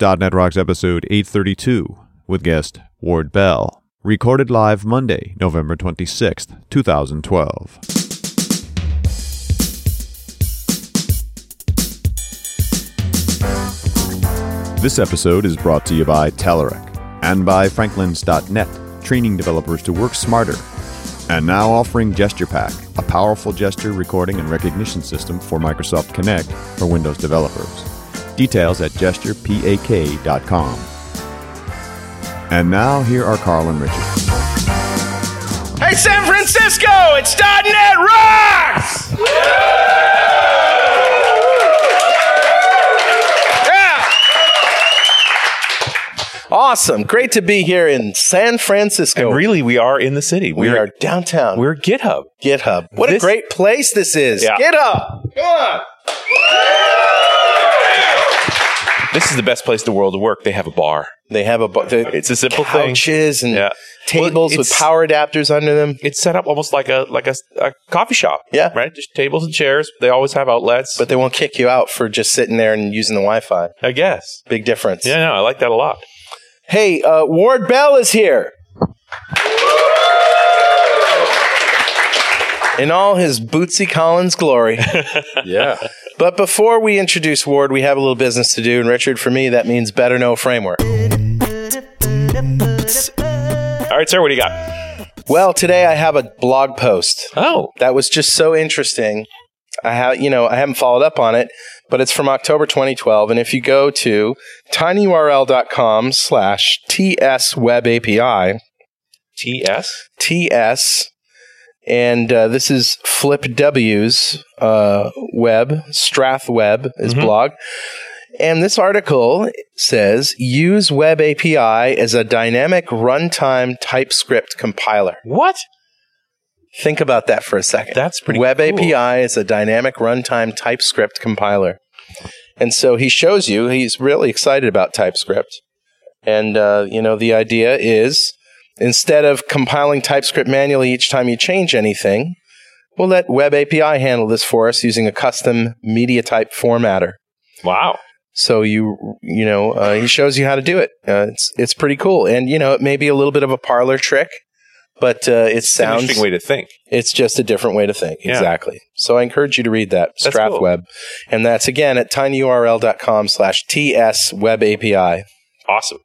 .NET Rocks episode 832 with guest Ward Bell. Recorded live Monday, November 26th, 2012. This episode is brought to you by Telerik and by Franklins.net, training developers to work smarter. And now offering GesturePak, a powerful gesture recording and recognition system for Microsoft Kinect for Windows developers. Details at gesturepak.com. And now here are Carl and Richard. Hey, San Francisco, it's .NET Rocks! Yeah! Awesome. Great to be here in San Francisco. And really, we are in the city. we We're are downtown. we're GitHub. GitHub. What a great place this is. Yeah. GitHub. Come on. This is the best place in the world to work. They have a bar. They have a bar. It's a simple thing. couches and Yeah. tables Well, with power adapters under them. It's set up almost like a like a, a coffee shop. Yeah. Right. Just tables and chairs. They always have outlets. But they won't kick you out for just sitting there and using the Wi-Fi. I guess. Big difference. Yeah. No, I like that a lot. Hey, uh, Ward Bell is here. In all his Bootsy Collins glory. Yeah. But before we introduce Ward, we have a little business to do. And Richard, for me, that means better know framework. All right, sir. What do you got? Well, today I have a blog post Oh. that was just so interesting. I have, you know, I haven't followed up on it, but it's from October 2012. And if you go to tinyurl.com slash tswebapi, TS. TS, and uh, this is Filip W's uh, web, Strathweb, his Mhm. blog. And this article says use Web API as a dynamic runtime TypeScript compiler. What? Think about that for a second. That's pretty Web cool. API is a dynamic runtime TypeScript compiler. And so he shows you he's really excited about TypeScript. And, uh, you know, the idea is instead of compiling TypeScript manually each time you change anything, we'll let Web API handle this for us using a custom media type formatter. Wow. So you you know uh, he shows you how to do it. Uh, it's it's pretty cool, and you know it may be a little bit of a parlor trick, but uh, it sounds interesting way to think. it's just a different way to think. Yeah. Exactly. So I encourage you to read that That's Strathweb, and that's again at tinyurl.com/slash tswebapi. Awesome.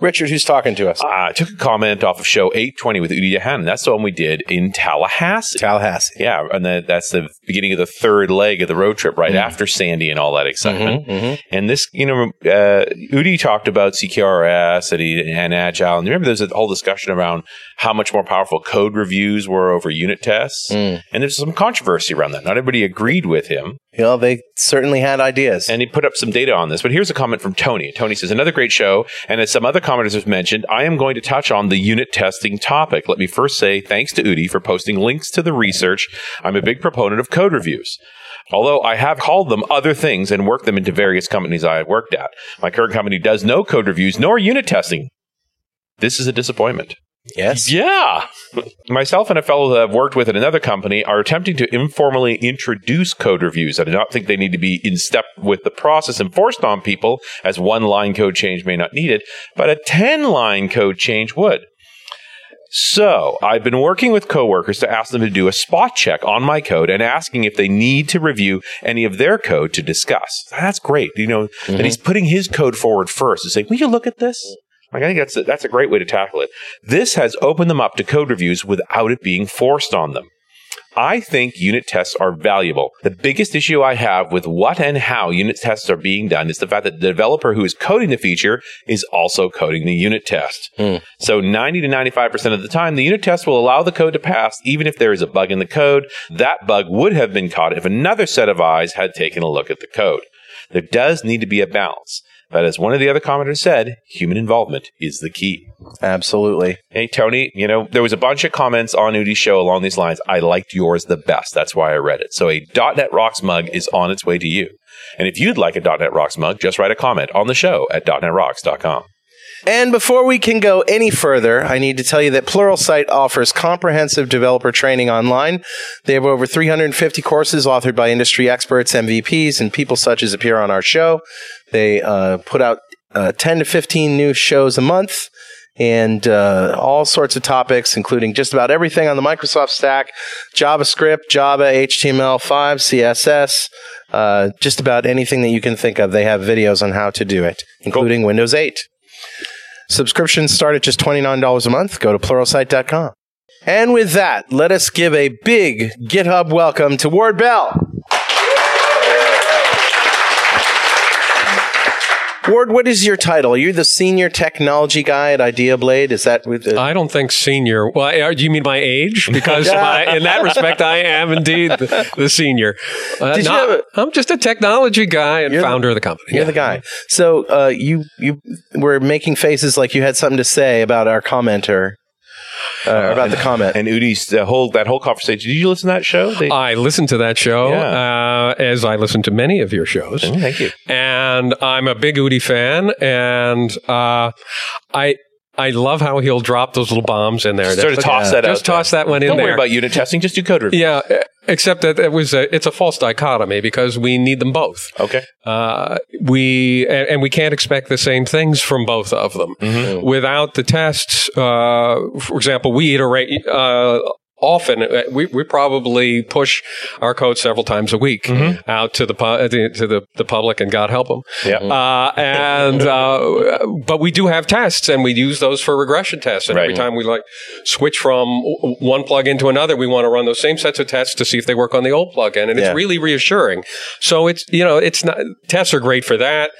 Richard, who's talking to us? Uh, I took a comment off of show 820 with Udi Dahan. That's the one we did in Tallahassee. Tallahassee. Yeah, and that's the beginning of the third leg of the road trip, right Mm. after Sandy and all that excitement. Mhm, mhm. And this, you know, uh, Udi talked about CQRS and, he, and Agile. And remember, there's a whole discussion around how much more powerful code reviews were over unit tests. Mm. And there's some controversy around that. Not everybody agreed with him. Well, they certainly had ideas. And he put up some data on this. But here's a comment from Tony. Tony says, another great show. And as some other commenters have mentioned, I am going to touch on the unit testing topic. Let me first say thanks to Udi for posting links to the research. I'm a big proponent of code reviews. Although I have called them other things and worked them into various companies I have worked at. My current company does no code reviews nor unit testing. This is a disappointment. Yes. Yeah. Myself and a fellow that I've worked with at another company are attempting to informally introduce code reviews. I do not think they need to be in step with the process enforced on people, as one line code change may not need it, but a 10 line code change would. So, I've been working with coworkers to ask them to do a spot check on my code and asking if they need to review any of their code to discuss. That's great. You know, that mm-hmm. he's putting his code forward first and saying, Will you look at this? I think that's a, that's a great way to tackle it. This has opened them up to code reviews without it being forced on them. I think unit tests are valuable. The biggest issue I have with what and how unit tests are being done is the fact that the developer who is coding the feature is also coding the unit test. Hmm. So 90 to 95% of the time, the unit test will allow the code to pass even if there is a bug in the code. That bug would have been caught if another set of eyes had taken a look at the code. There does need to be a balance. But as one of the other commenters said, human involvement is the key. Absolutely. Hey, Tony, you know, there was a bunch of comments on Udi's show along these lines. I liked yours the best. That's why I read it. So a .NET Rocks mug is on its way to you. And if you'd like a .NET Rocks mug, just write a comment on the show at .NET .NETRocks.com. And before we can go any further, I need to tell you that Pluralsight offers comprehensive developer training online. They have over 350 courses authored by industry experts, MVPs, and people such as appear on our show. They uh, put out uh, 10 to 15 new shows a month and uh, all sorts of topics, including just about everything on the Microsoft stack JavaScript, Java, HTML5, CSS, uh, just about anything that you can think of. They have videos on how to do it, including Windows 8. Subscriptions start at just $29 a month. Go to pluralsight.com. And with that, let us give a big GitHub welcome to Ward Bell. Ward, what is your title? Are you the senior technology guy at IdeaBlade? Is that with the, I don't think senior. Well, do you mean my age? Because my, in that respect, I am indeed the, the senior. Uh, Did you not- have a- I'm just a technology guy and You're the- founder of the company. You're Yeah. the guy. So uh, you you were making faces like you had something to say about our commenter, uh, about the comment. And Udi's the whole that whole conversation. Did you listen to that show? They, I listened to that show, uh, as I listen to many of your shows. Oh, thank you. and I'm a big Udi fan, and uh, I I love how he'll drop those little bombs in there. Sort of Just- toss that out Just toss there. that one in Don't there. worry about unit testing. Just do code review. yeah, except that it was a, it's a false dichotomy because we need them both. Okay. Uh, we and, and we can't expect the same things from both of them. Mm-hmm. Without the tests, uh, for example, we iterate uh, often. uh, We, we probably push our code several times a week Mm-hmm. out to the pu- uh, the- to the, the public, and God help them. Yeah. Uh, and uh, but we do have tests, and we use those for regression tests. And every time we like switch from one plugin to another, we want to run those same sets of tests to see if they work on the old plugin, and it's Yeah. really reassuring. So it's you know it's not tests are great for that,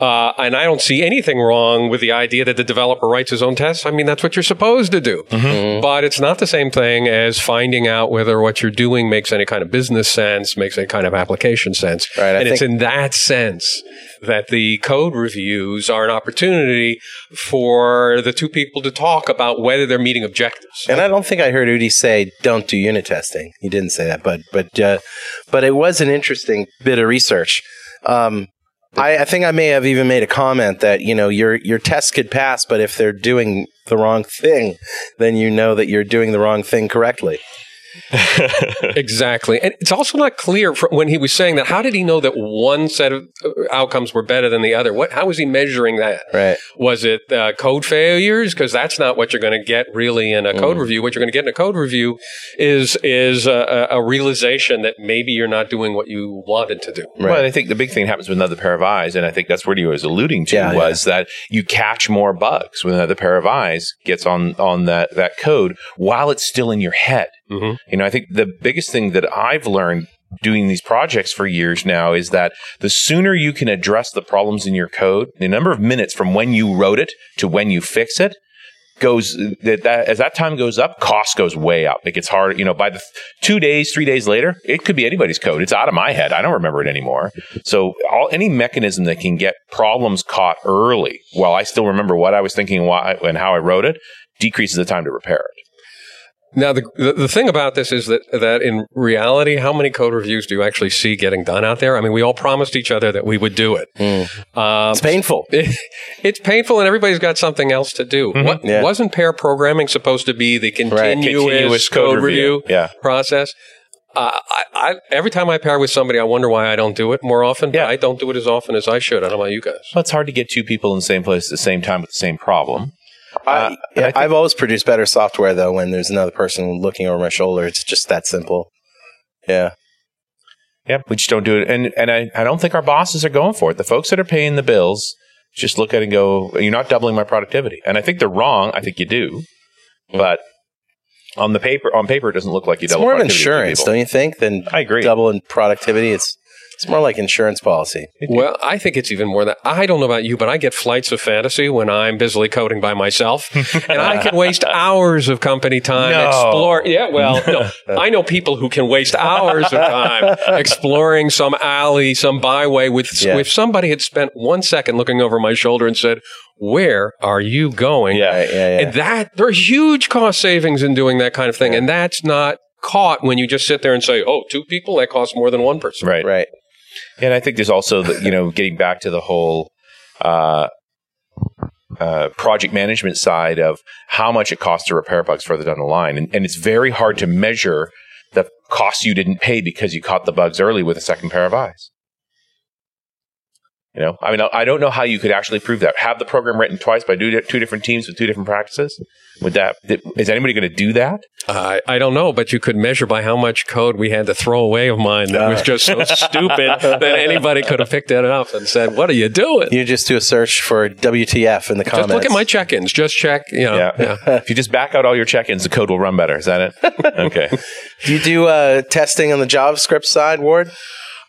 uh, and I don't see anything wrong with the idea that the developer writes his own tests. I mean that's what you're supposed to do, Mm-hmm. but it's not the same thing as finding out whether what you're doing makes any kind of business sense, makes any kind of application sense, Right, I and it's in that sense that the code reviews are an opportunity for the two people to talk about whether they're meeting objectives. And I don't think I heard Udi say don't do unit testing. He didn't say that, but but uh, but it was an interesting bit of research. Um, I, I think I may have even made a comment that you know your your tests could pass, but if they're doing the wrong thing, then you know that you're doing the wrong thing correctly. Exactly. And it's also not clear fr when he was saying that. How did he know that one set of uh, outcomes were better than the other? What? How was he measuring that? Right. Was it uh, code failures? Because that's not what you're going to get really in a code Mm. review. What you're going to get in a code review is is a, a a realization that maybe you're not doing what you wanted to do. Right. Well, I think the big thing happens with another pair of eyes, and I think that's what he was alluding to Yeah, was that you catch more bugs when another pair of eyes gets on on that that code while it's still in your head. Mhm. You know, I think the biggest thing that I've learned doing these projects for years now is that the sooner you can address the problems in your code, the number of minutes from when you wrote it to when you fix it goes that, that as that time goes up, cost goes way up. It gets hard. You know, by the th- two days, three days later, it could be anybody's code. It's out of my head. I don't remember it anymore. So all any mechanism that can get problems caught early, while I still remember what I was thinking, why and how I wrote it, decreases the time to repair it. Now, the, the the thing about this is that that in reality, how many code reviews do you actually see getting done out there? I mean, we all promised each other that we would do it. Um, It's painful. it's painful, and everybody's got something else to do. What, Yeah. Wasn't pair programming supposed to be the continuous, Continuous code, code review, review. Yeah. process? Uh, I, I, every time I pair with somebody, I wonder why I don't do it more often. Yeah. But I don't do it as often as I should. I don't know about you guys. Well, it's hard to get two people in the same place at the same time with the same problem. I, Uh, and yeah, I think- I've always produced better software though when there's another person looking over my shoulder. It's just that simple. Yeah. Yeah, we just don't do it. And and I, I don't think our bosses are going for it. The folks that are paying the bills just look at it and go, You're not doubling my productivity. And I think they're wrong. I think you do. But on the paper on paper it doesn't look like you It's double more of insurance, don't you think, than I agree. double in productivity? It's it's more like insurance policy. Well, I think it's even more that I don't know about you, but I get flights of fantasy when I'm busily coding by myself, and I can waste hours of company time No. explore. Yeah, well, no, I know people who can waste hours of time exploring some alley, some byway with Yeah. if somebody had spent one second looking over my shoulder and said, "Where are you going?" Yeah. Yeah, yeah. And that there are huge cost savings in doing that kind of thing, and that's not caught when you just sit there and say, "Oh, two people that costs more than one person." Right. right. And I think there's also the you know, getting back to the whole uh uh, project management side of how much it costs to repair bugs further down the line. And, and it's very hard to measure the cost you didn't pay because you caught the bugs early with a second pair of eyes. You know, I mean, I- don't know how you could actually prove that. Have the program written twice by two, two different teams with two different practices. Would that is anybody going to do that? I I don't know, but you could measure by how much code we had to throw away of mine that was just so stupid that anybody could have picked it up and said, "What are you doing?" You just do a search for WTF in the comments. Just look at my check-ins. Just check. You know, Yeah. if you just back out all your check-ins, the code will run better. Is that it? Okay. Do you do uh, testing on the JavaScript side, Ward?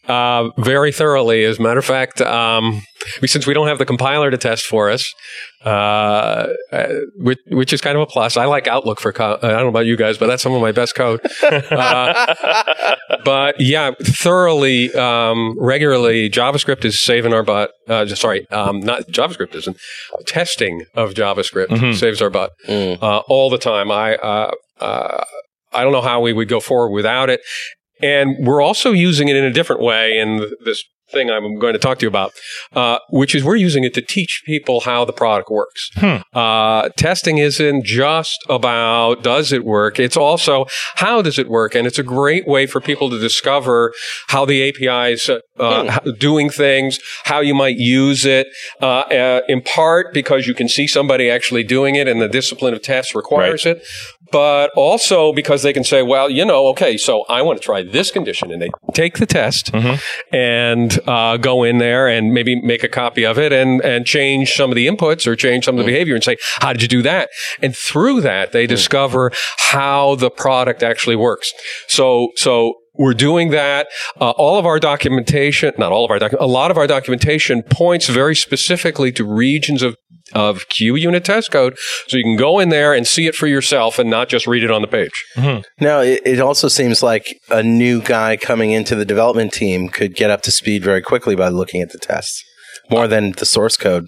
Uh, very thoroughly. As a matter of fact, um, we- since we don't have the compiler to test for us, uh, uh, which, which is kind of a plus. I like Outlook for. Co- I don't know about you guys, but that's some of my best code. Uh, but yeah, thoroughly, um, regularly, JavaScript is saving our butt. Uh, sorry, um, not JavaScript isn't. Testing of JavaScript saves our butt uh, all the time. I uh, uh, I don't know how we would go forward without it. And we're also using it in a different way in this thing I'm going to talk to you about, uh, which is we're using it to teach people how the product works. Uh, testing isn't just about does it work, it's also how does it work. And it's a great way for people to discover how the APIs uh, uh, how- doing things, how you might use it, uh, uh, in part because you can see somebody actually doing it and the discipline of test requires it but also because they can say, well, you know, okay, so I want to try this condition. And they take the test and uh, go in there and maybe make a copy of it and, and change some of the inputs or change some of the behavior and say, how did you do that? And through that, they discover how the product actually works. So, so we're doing that. Uh, all of our documentation, not all of our doc, a lot of our documentation points very specifically to regions of of QUnit test code, so you can go in there and see it for yourself and not just read it on the page. Now, it, it also seems like a new guy coming into the development team could get up to speed very quickly by looking at the tests, more than the source code,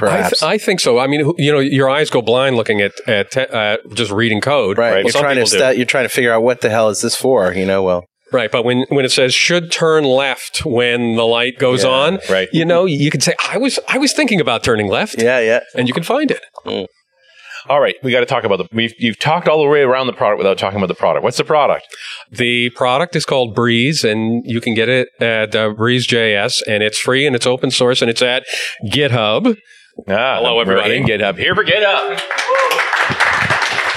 I, th- I think so. I mean, you know, your eyes go blind looking at at, te- at just reading code. right. Well, You're some trying to people do. you're trying to figure out what the hell is this for, you know, well, Right, but when when it says should turn left when the light goes Yeah, on, right. You know, you can say I was I was thinking about turning left, yeah, yeah. and you can find it. All right, we got to talk about the. We've you've talked all the way around the product without talking about the product. What's the product? The product is called Breeze, and you can get it at uh, Breeze.js, and it's free and it's open source, and it's at GitHub. Ah, Hello, everybody. in GitHub. Here for GitHub.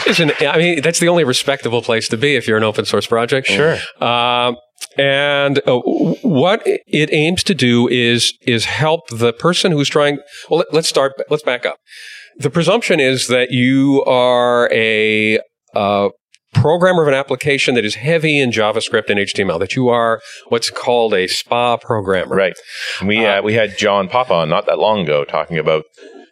Isn't I mean that's the only respectable place to be if you're an open source project. Sure. Um, and uh, what it aims to do is is help the person who's trying. Well, let, let's start. Let's back up. The presumption is that you are a uh, programmer of an application that is heavy in JavaScript and HTML. That you are what's called a SPA programmer. Right. We uh, we had John Papa on not that long ago talking about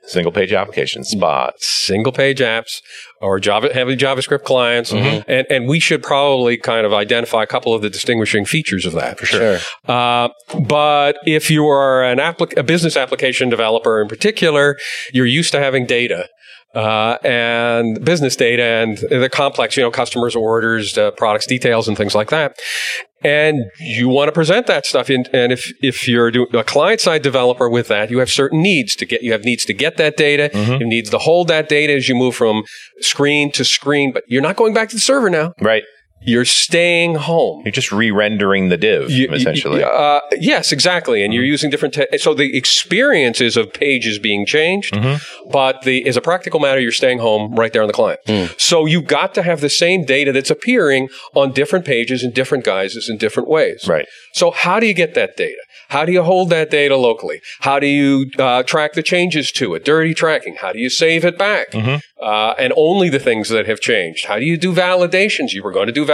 single page applications, Spa. single page apps or Java heavy JavaScript clients, Mm-hmm. and and we should probably kind of identify a couple of the distinguishing features of that for Sure. Uh, but if you are an applic- a business application developer in particular, you're used to having data. Uh, and business data and the complex, you know, customers, orders, uh, products, details, and things like that. And you want to present that stuff in, and if, if you're a client side developer with that, you have certain needs to get, you have needs to get that data. You have needs to hold that data as you move from screen to screen, but you're not going back to the server now. Right. You're staying home. You're just re-rendering the div You- you- essentially. uh, yes, exactly. And you're using different. Te- so the experiences of pages being changed, but the as a practical matter, you're staying home right there on the client. So you've got to have the same data that's appearing on different pages in different guises in different ways. Right. So how do you get that data? How do you hold that data locally? How do you uh, track the changes to it? Dirty tracking. How do you save it back? Uh, and only the things that have changed. How do you do validations? You were going to do validations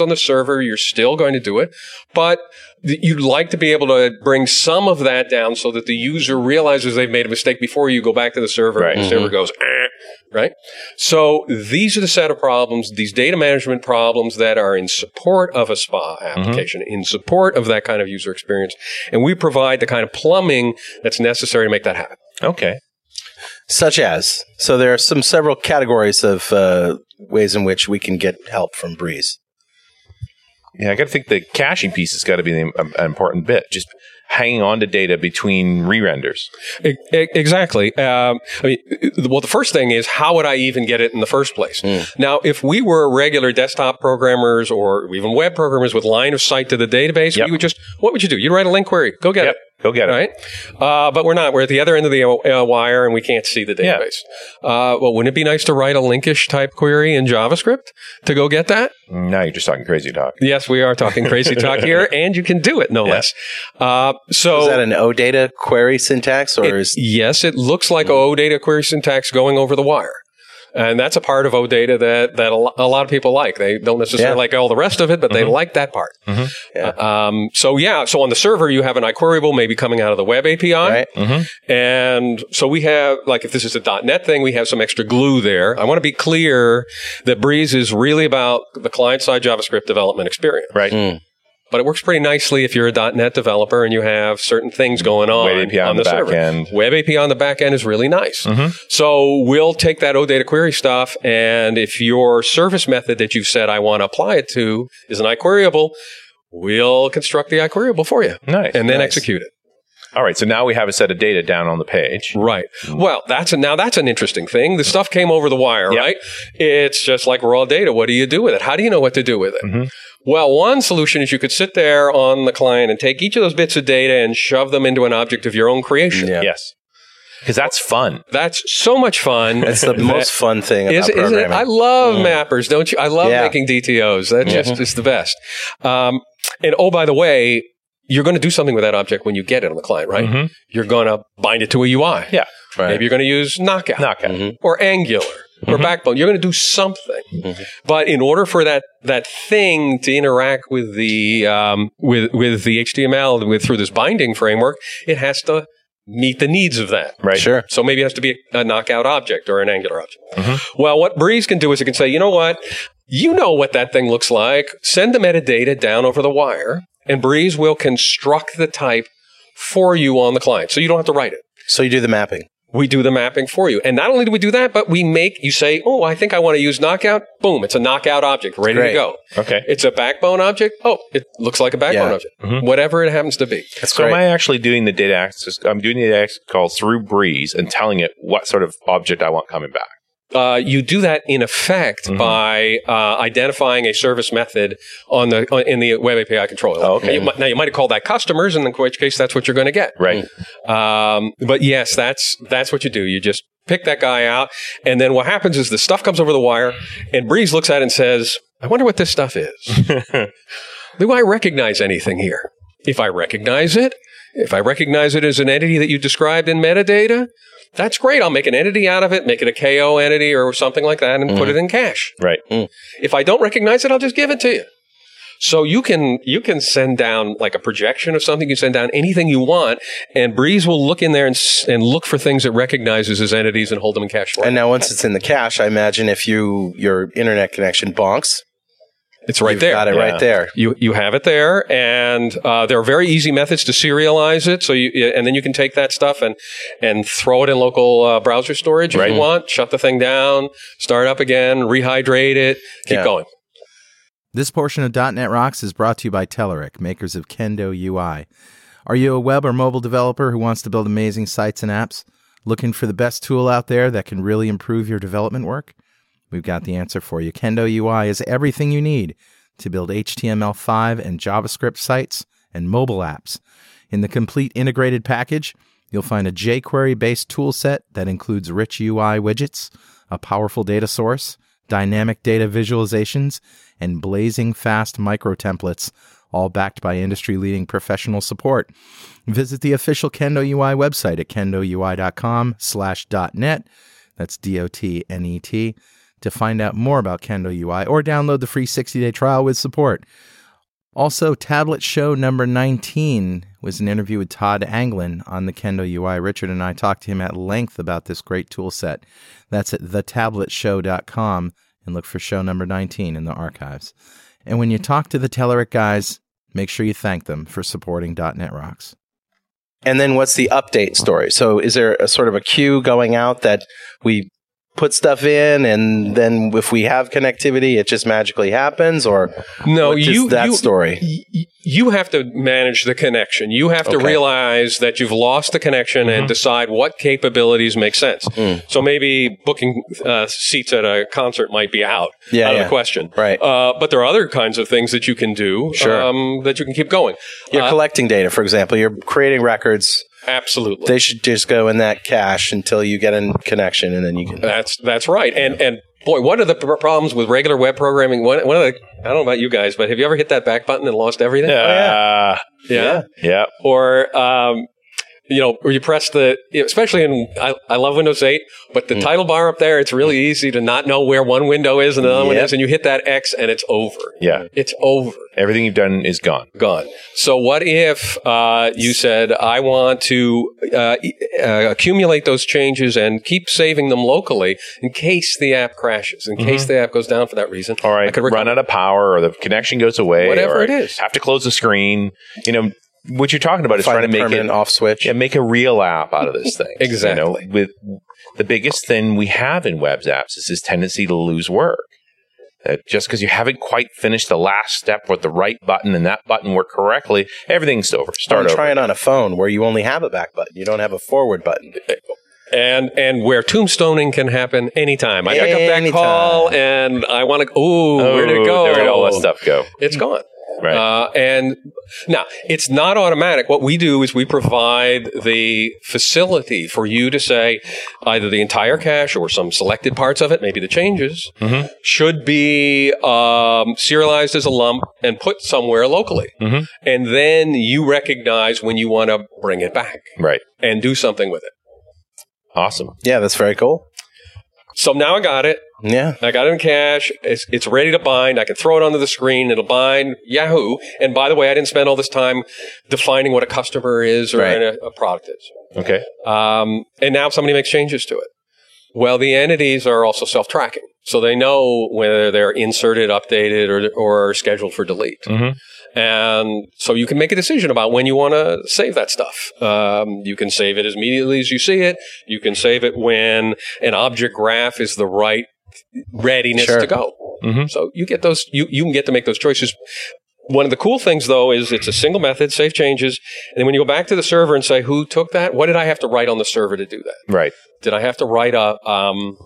on the server. You're still going to do it, but th- you'd like to be able to bring some of that down so that the user realizes they've made a mistake before you go back to the server Right. and the server goes, eh, right? So these are the set of problems, these data management problems that are in support of a SPA application, in support of that kind of user experience. And we provide the kind of plumbing that's necessary to make that happen. Okay. Such as, so there are some several categories of uh, ways in which we can get help from Breeze. Yeah, I got to think the caching piece has got to be the, um, an important bit. Just hanging on to data between re-renders. Exactly. Um, I mean, well, the first thing is how would I even get it in the first place? Now, if we were regular desktop programmers or even web programmers with line of sight to the database, Yep. you would just what would you do? You'd write a LINQ query, go get Yep. it. Go get it. right? Uh, but we're not. We're at the other end of the uh, wire, and we can't see the Yeah. database. Uh, well, wouldn't it be nice to write a LINQish type query in JavaScript to go get that? Now you're just talking crazy talk. Yes, we are talking crazy talk here, and you can do it, no Yeah. less. Uh, so Is that an OData query syntax or It- is yes, it looks like OData query syntax going over the wire. And that's a part of OData that, that a, lot of people like. They don't necessarily Yeah. like all the rest of it, but they like that part. Yeah. Uh, um, so yeah, so on the server, you have an IQueryable maybe coming out of the web API. right? And so we have, like, if this is a .NET thing, we have some extra glue there. I want to be clear that Breeze is really about the client-side JavaScript development experience. Right. Mm. But it works pretty nicely if you're a .NET developer and you have certain things going on Web API on the back server. end. Web API on the back end is really nice. Mhm. So we'll take that OData query stuff, and if your service method that you've said I want to apply it to is an IQueryable, we'll construct the IQueryable for you Nice. and then Nice. execute it. All right. So now we have a set of data down on the page. Right. Well, that's a, now that's an interesting thing. The stuff came over the wire, Yep. right? It's just like raw data. What do you do with it? How do you know what to do with it? Mhm. Well, one solution is you could sit there on the client and take each of those bits of data and shove them into an object of your own creation. Yeah. Yes. Because that's fun. That's so much fun. That's the most fun thing about Is, isn't it? I love mappers, don't you? I love Yeah. making DTOs. That just is the best. Um, and oh, by the way, you're going to do something with that object when you get it on the client, right? Mhm. You're going to bind it to a UI. Yeah. Right. Maybe you're going to use Knockout Knockout. Mhm. or Angular or mm-hmm. Backbone. You're going to do something. Mm-hmm. But in order for that that thing to interact with the um, with with the HTML with through this binding framework, it has to meet the needs of that. Right. Sure. So maybe it has to be a, a knockout object or an angular object. Mm-hmm. Well, what Breeze can do is it can say, you know what? You know what that thing looks like. Send the metadata down over the wire, and Breeze will construct the type for you on the client. So you don't have to write it. So you do the mapping. We do the mapping for you. And not only do we do that, but we make you say, oh, I think I want to use knockout. Boom, it's a knockout object ready to go. Okay. It's a backbone object. Oh, it looks like a backbone Yeah. object. Mm-hmm. Whatever it happens to be. That's So great. am I actually doing the data access? I'm doing the data access call through Breeze and telling it what sort of object I want coming back. Uh, you do that in effect Mm-hmm. by uh, identifying a service method on the on, in the web API controller. Oh, okay. Now you, might- now you might have called that customers, and in which case that's what you're going to get. Right. Um, but yes, that's that's what you do. You just pick that guy out, and then what happens is the stuff comes over the wire, and Breeze looks at it and says, "I wonder what this stuff is. do I recognize anything here? If I recognize it, if I recognize it as an entity that you described in metadata." That's great. I'll make an entity out of it, make it a KO entity or something like that, and put mm-hmm. it in cache. Right. Mm. If I don't recognize it, I'll just give it to you. So you can you can send down like a projection of something. You send down anything you want, and Breeze will look in there and, and look for things it recognizes as entities and hold them in cache. For and now once it's in the cache, I imagine if you your internet connection bonks, it's right you've there. got it Yeah. right there. You you have it there, and uh, there are very easy methods to serialize it. So you and then you can take that stuff and and throw it in local uh, browser storage if Right. you want. Shut the thing down, start up again, rehydrate it, keep Yeah. going. This portion of .NET Rocks is brought to you by Telerik, makers of Kendo UI. Are you a web or mobile developer who wants to build amazing sites and apps? Looking for the best tool out there that can really improve your development work? We've got the answer for you. Kendo UI is everything you need to build HTML5 and JavaScript sites and mobile apps. In the complete integrated package, you'll find a jQuery based toolset that includes rich UI widgets, a powerful data source, dynamic data visualizations, and blazing fast micro templates, all backed by industry leading professional support. Visit the official Kendo UI website at kendoui.com slash .net. That's D-O-T-N-E-T to find out more about Kendo UI or download the free 60-day trial with support. Also, Tablet Show number 19 was an interview with Todd Anglin on the Kendo UI. Richard and I talked to him at length about this great tool set. That's at thetabletshow.com and look for show number 19 in the archives. And when you talk to the Telerik guys, make sure you thank them for supporting .NET Rocks. And then what's the update story? So is there a sort of a queue going out that we put stuff in, and then if we have connectivity, it just magically happens, or No, you that you, story? you have to manage the connection. You have to Okay. realize that you've lost the connection and decide what capabilities make sense. So maybe booking uh, seats at a concert might be out, Yeah, out of yeah. the question. Right. Uh, but there are other kinds of things that you can do Sure. um, that you can keep going. You're Uh, collecting data, for example. You're creating records. Absolutely. They should just go in that cache until you get a connection, and then you can. That's that's right. And and boy, one of the pr- problems with regular web programming, one, one of the I don't know about you guys, but have you ever hit that back button and lost everything? Uh, Yeah. yeah. Or um, you know, or you press the, especially in, I, I love Windows 8, but the Mm. title bar up there, it's really easy to not know where one window is and another one Yep. is, and you hit that X and it's over. Yeah. It's over. Everything you've done is gone. Gone. So what if uh, you said, I want to uh, uh, accumulate those changes and keep saving them locally in case the app crashes, in case the app goes down for that reason. All right. I could run out of power or the connection goes away. Whatever it is. Have to close the screen. You know, what you're talking about is Find trying to make permanent it off switch. yeah, make a real app out of this thing. Exactly. You know, with the biggest thing we have in web apps is this tendency to lose work. That just because you haven't quite finished the last step with the right button and that button worked correctly, everything's over. Start I'm over. trying on a phone where you only have a back button. You don't have a forward button. Uh, and and where tombstoning can happen anytime. I pick up that Anytime. call and I want to. Ooh, where did it go? Where did all that stuff go? It's gone. Right. Uh, and now it's not automatic. What we do is we provide the facility for you to say either the entire cache or some selected parts of it, maybe the changes, Mhm. should be um, serialized as a lump and put somewhere locally. Mhm. And then you recognize when you want to bring it back right. and do something with it. Awesome. Yeah, that's very cool. So now I got it. Yeah. I got it in cache. It's, it's ready to bind. I can throw it onto the screen. It'll bind. Yahoo! And by the way, I didn't spend all this time defining what a customer is or Right. a, a product is. Okay. Um, and now somebody makes changes to it. Well, the entities are also self-tracking, so they know whether they're inserted, updated, or or scheduled for delete. Mhm. And so you can make a decision about when you want to save that stuff. Um, you can save it as immediately as you see it. You can save it when an object graph is the right readiness Sure. to go. Mhm. So you get those. You you can get to make those choices. One of the cool things, though, is it's a single method, save changes, and then when you go back to the server and say, "Who took that? What did I have to write on the server to do that? Right. Did I have to write a um,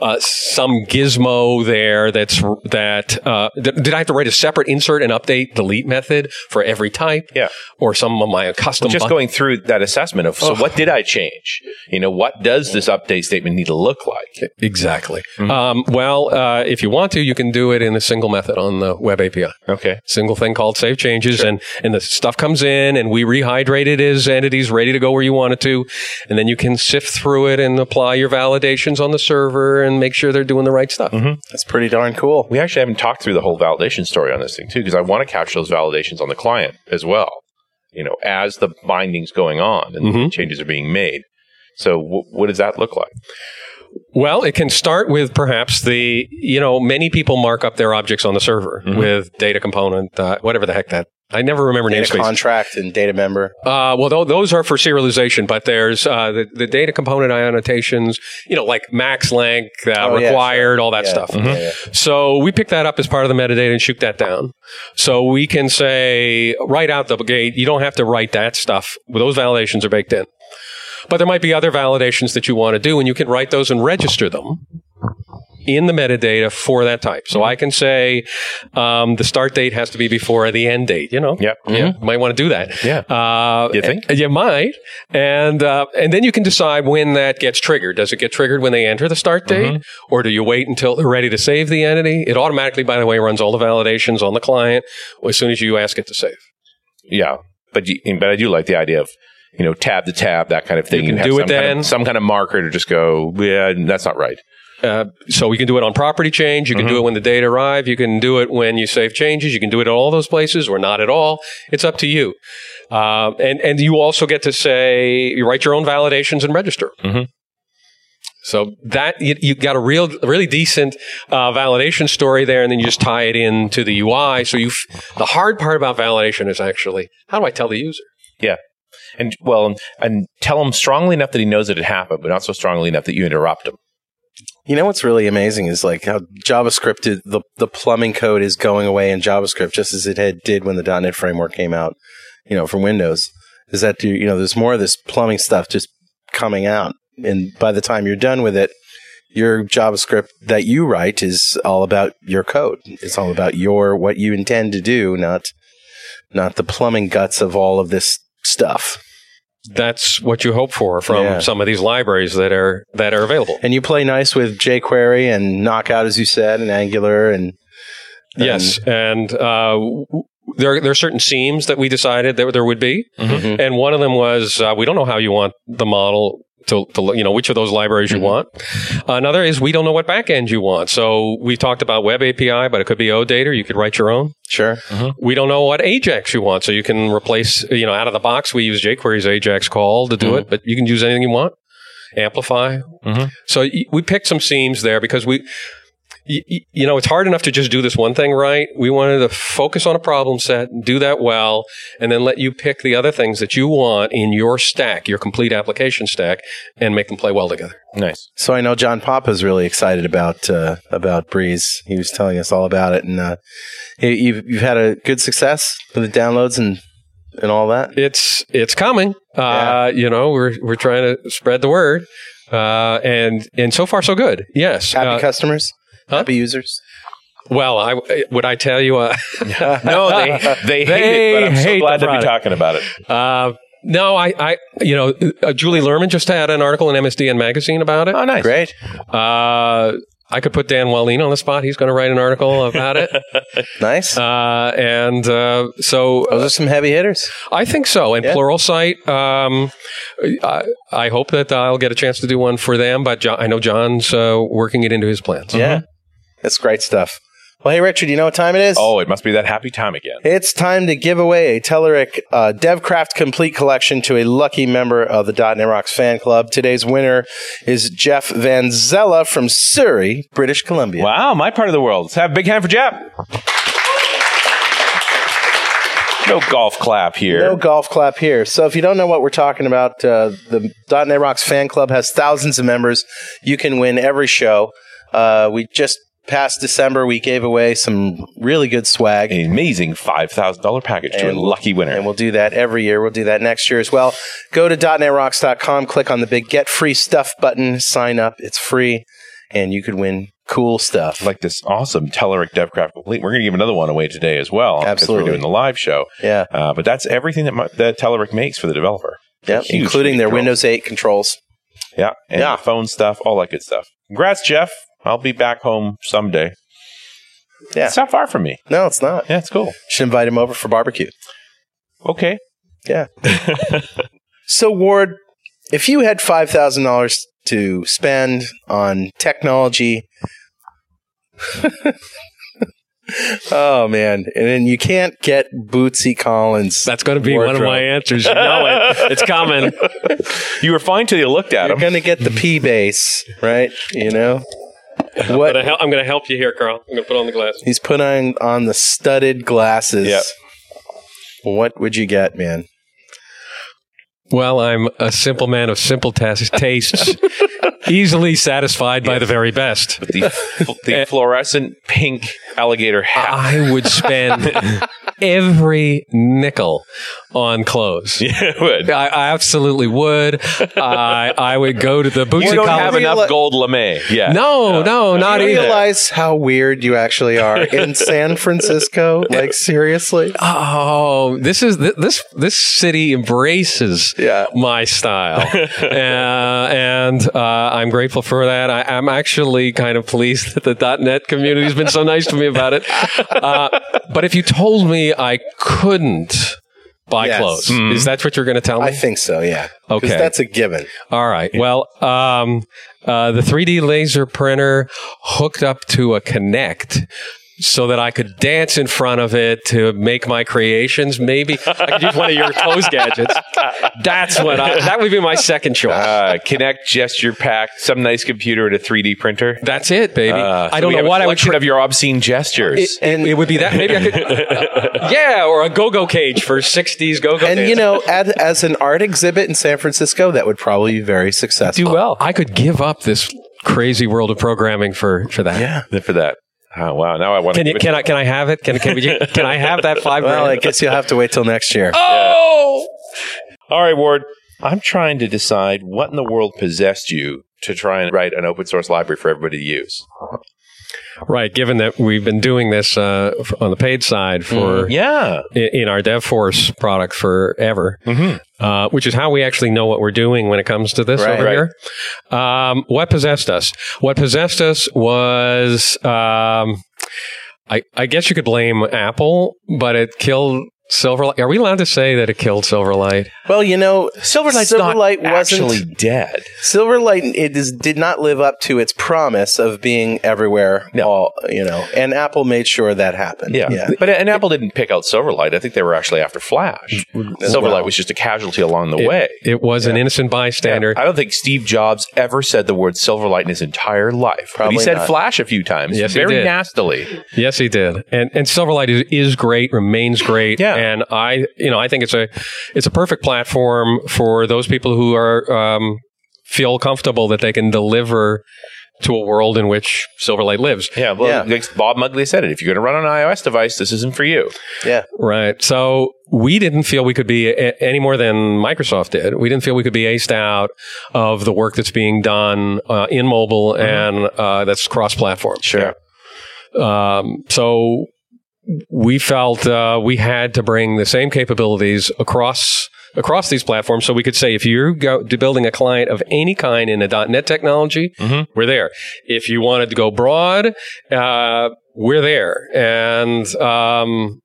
uh, some gizmo there that's that uh, did, did I have to write a separate insert and update delete method for every type? Yeah. or some of my custom. just button- going through that assessment of so what did I change? You know, what does this update statement need to look like? exactly. Mm-hmm. Um, well, uh, if you want to, you can do it in a single method on the web API. Okay. single thing called save changes and and the stuff comes in and we rehydrate it as entities ready to go where you want it to and then you can sift through it and apply your validations on the server and make sure they're doing the right stuff That's pretty darn cool. We actually haven't talked through the whole validation story on this thing too, because I want to capture those validations on the client as well. You know, as the binding's going on and Mhm. changes are being made. So, w- what does that look like? well it can start with perhaps the you know many people mark up their objects on the server with data component uh, whatever the heck that I never remember Data namespace. contract and data member. Uh, well, tho- those are for serialization, but there's uh, the, the data component annotations, you know, like max length, uh, Oh, yeah, required, all that Yeah. stuff. Yeah, yeah. So we pick that up as part of the metadata and shoot that down. So we can say right out the gate, you don't have to write that stuff. Those validations are baked in. But there might be other validations that you want to do, and you can write those and register them in the metadata for that type. So I can say um, the start date has to be before the end date. You know, Yep. yeah, might want to do that. Yeah. Uh, You think? and- You might, and uh, and then you can decide when that gets triggered. Does it get triggered when they enter the start date, Mm-hmm. or do you wait until they're ready to save the entity? It automatically, by the way, runs all the validations on the client as soon as you ask it to save. Yeah. But you, but I do like the idea of you know tab to tab that kind of thing. You can do it some kind of- then. some kind of marker to just go. Yeah, that's not right. Uh, so we can do it on property change. You can Mm-hmm. do it when the data arrive. You can do it when you save changes. You can do it at all those places or not at all. It's up to you. Uh, and and you also get to say you write your own validations and register. Mhm. So that you, you got a real, really decent uh, validation story there, and then you just tie it into the UI. So you, f- the hard part about validation is actually how do I tell the user? Yeah. And well, and, and tell him strongly enough that he knows that it happened, but not so strongly enough that you interrupt him. You know what's really amazing is like how JavaScript is, the the plumbing code is going away in JavaScript just as it had did when the .NET framework came out, you know, from Windows. Is that you know there's more of this plumbing stuff just coming out, and by the time you're done with it, your JavaScript that you write is all about your code. It's all about your what you intend to do, not not the plumbing guts of all of this stuff. That's what you hope for from Yeah. some of these libraries that are that are available. And you play nice with jQuery and Knockout, as you said, and Angular, and Yes, and uh, w- w- there there are certain seams that we decided that there would be, Mhm. and one of them was uh, we don't know how you want the model to, to you know which of those libraries you mm-hmm. want. Another is we don't know what backend you want. So we talked about Web API, but it could be OData. or You could write your own. sure, mm-hmm. We don't know what Ajax you want, so you can replace you know out of the box. We use jQuery's Ajax call to do mm-hmm. it, but you can use anything you want. Amplify. Mhm. So y- we picked some seams there because we y- y- you know, it's hard enough to just do this one thing right. We wanted to focus on a problem set, do that well, and then let you pick the other things that you want in your stack, your complete application stack, and make them play well together. Nice. So I know John Papa's really excited about uh, about Breeze. He was telling us all about it, and uh, you- you've you've had a good success with the downloads and and all that. It's it's coming. Uh, you know, we're we're trying to spread the word, uh, and and so far so good. Yes. Happy Uh, customers, huh? happy users. well, I would I tell you. Uh, No, they they hate They it, but I'm so glad to be talking about it. uh, no, I, I, you know, uh, Julie Lerman just had an article in MSDN magazine about it. Oh, nice. Great, Uh, I could put Dan Wahlin on the spot. He's going to write an article about it. nice. Uh, and uh, so Those are some heavy hitters. I think so. And Yeah. Pluralsight, um, I, I hope that I'll get a chance to do one for them. But John, I know John's uh, working it into his plans. Yeah, that's great stuff. Well, hey Richard, you know what time it is? Oh, it must be that happy time again. It's time to give away a Telerik uh, DevCraft Complete Collection to a lucky member of the .NET Rocks fan club. Today's winner is Jeff Van Zella from Surrey, British Columbia. Wow, my part of the world. Let's have a big hand for Jeff. No golf clap here. No golf clap here. So if you don't know what we're talking about, uh, the .NET Rocks fan club has thousands of members. You can win every show. Uh, we just past December, we gave away some really good swag. An amazing $5,000 package to a lucky winner. And we'll do that every year. We'll do that next year as well. Go to .NETRocks.com, click on the big Get Free Stuff button, sign up. It's free, and you could win cool stuff. like this awesome Telerik DevCraft Complete. We're going to give another one away today as well. Absolutely. We're doing the live show. yeah, Uh, but that's everything that, my, that Telerik makes for the developer. yeah, including their controls. Windows 8 controls. Yeah. And Yeah. phone stuff, all that good stuff. Congrats, Jeff. I'll be back home someday. Yeah. It's not far from me. No, it's not. Yeah, it's cool. Should invite him over for barbecue. Okay. Yeah. so, Ward, if you had $5,000 to spend on technology, oh man, and then you can't get Bootsy Collins. That's going to be one of my answers. You know it. It's coming. You were fine till you looked at him. You're him. going to get the P base, right? You know? I'm What gonna I'm going to help you here, Carl. I'm going to put on the glasses. he's put on on the studded glasses. Yep. What would you get, man? Well, I'm a simple man of simple tas- tastes, easily satisfied by the very best. the, the fluorescent pink alligator hat. I would spend every nickel on clothes. Yeah, would. I, I absolutely would. I I would go to the Bootsy You don't Collins. have enough gold lame. Yeah. no, no, not you either. realize how weird you actually are in San Francisco? Like seriously? Oh, this is th- this this city embraces Yeah. my style, uh, and uh, I'm grateful for that. I, I'm actually kind of pleased that the .NET community has been so nice to me about it. Uh, but if you told me I couldn't buy Yes. clothes, Mhm. is that what you're going to tell me? I think so, Yeah. Okay. That's a given. All right. Well, um, uh, the 3D laser printer hooked up to a Kinect so that I could dance in front of it to make my creations. Maybe I could use one of your toes gadgets. That's what I, that would be my second choice. Uh, Kinect GesturePak, some nice computer, and a 3D printer. That's it, baby. Uh, I don't we know what I would collection try. of your obscene gestures. It, it, it would be that. Maybe I could. yeah, or a go-go cage for '60s go-go. And you know, as, as an art exhibit in San Francisco, that would probably be very successful. Do well. I could give up this crazy world of programming for for that. Yeah. for that. Oh wow! Now I want Can to. you, can I can I have it? Can can, we, can I have that five Well, I guess you'll have to wait till next year. Oh, All right, Ward. I'm trying to decide what in the world possessed you to try and write an open source library for everybody to use. Right. Given that we've been doing this uh, on the paid side for Yeah. i- in our DevForce product forever, Mm-hmm. uh, which is how we actually know what we're doing when it comes to this Right. over Right. here. Um, what possessed us? What possessed us was, um, I, I guess you could blame Apple, but it killed Silverlight. Are we allowed to say that it killed Silverlight? Well, you know, Silverlight's Silverlight not wasn't actually dead. Silverlight. It is, did not live up to its promise of being everywhere. No. All you know, and Apple made sure that happened. Yeah. yeah. But and Apple didn't pick out Silverlight. I think they were actually after Flash. Mm-hmm. Silverlight well. was just a casualty along the It- way. It was an innocent bystander. I don't think Steve Jobs ever said the word Silverlight in his entire life. but he said not. Flash a few times, Yes, he very did. nastily. Yes, he did, and and Silverlight is, is great, remains great, Yeah. And I, you know, I think it's a it's a perfect platform for those people who are um, feel comfortable that they can deliver to a world in which Silverlight lives. Yeah, well, Yeah. like Bob Muglia said it. If you're going to run an iOS device, this isn't for you. yeah. Right. So we didn't feel we could be a- any more than Microsoft did. We didn't feel we could be aced out of the work that's being done uh, in mobile and uh, that's cross-platform. Sure. Um, so we felt uh, we had to bring the same capabilities across across these platforms. So we could say if you're go, building a client of any kind in a .NET technology, Mhm. we're there. If you wanted to go broad, uh, we're there. And um,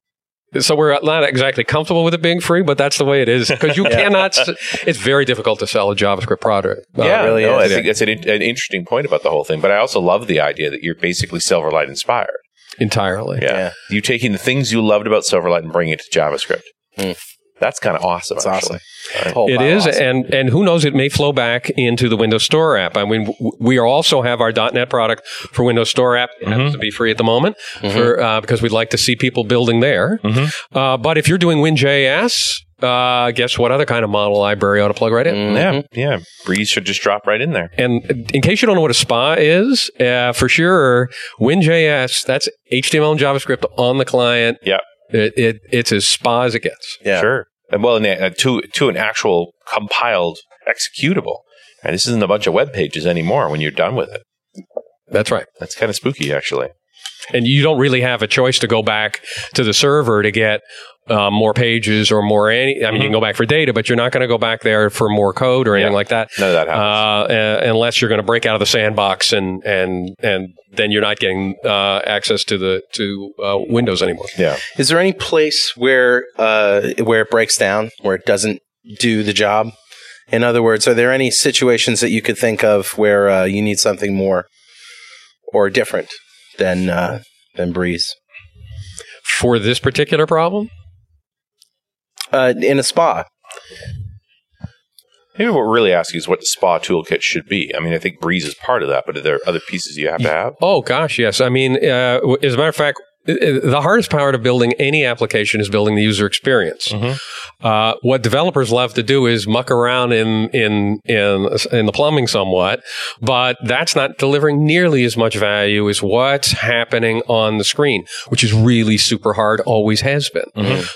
so we're not exactly comfortable with it being free, but that's the way it is because you cannot. s- It's very difficult to sell a JavaScript product. uh, yeah, really no, is. I think that's an, in- an interesting point about the whole thing. But I also love the idea that you're basically Silverlight inspired. Entirely. Yeah. Yeah. You taking the things you loved about Silverlight and bringing it to JavaScript. Mm. That's kind of awesome. It's actually. awesome. Whole It pile is, awesome. and and who knows? It may flow back into the Windows Store app. I mean, w- we also have our .NET product for Windows Store app. It happens to be free at the moment for uh, because we'd like to see people building there. Uh, but if you're doing WinJS, uh, guess what other kind of model library ought to plug right in? Mhm. Yeah, yeah. Breeze should just drop right in there. And in case you don't know what a SPA is, uh, for sure, WinJS, that's HTML and JavaScript on the client. Yeah. It, it, it's as SPA as it gets. Yeah. Sure. And well, and, uh, to to an actual compiled executable. And this isn't a bunch of web pages anymore when you're done with it. That's right. That's kind of spooky, actually. and you don't really have a choice to go back to the server to get uh, more pages or more any. I mean, you can go back for data, but you're not going to go back there for more code or anything Yeah. like that. None of that happens. Uh, uh, unless you're going to break out of the sandbox and and and then you're not getting uh, access to the to uh, Windows anymore. yeah. Is there any place where uh, where it breaks down, where it doesn't do the job? In other words, are there any situations that you could think of where uh, you need something more or different than uh, than Breeze For this particular problem, uh, in a spa? Maybe what we're really asking is what the SPA toolkit should be. I mean, I think Breeze is part of that, but are there other pieces you have to have? Oh gosh, yes. I mean, uh, as a matter of fact, the hardest part of building any application is building the user experience. Uh, what developers love to do is muck around in in in in the plumbing somewhat, but that's not delivering nearly as much value as what's happening on the screen, which is really super hard. Always has been.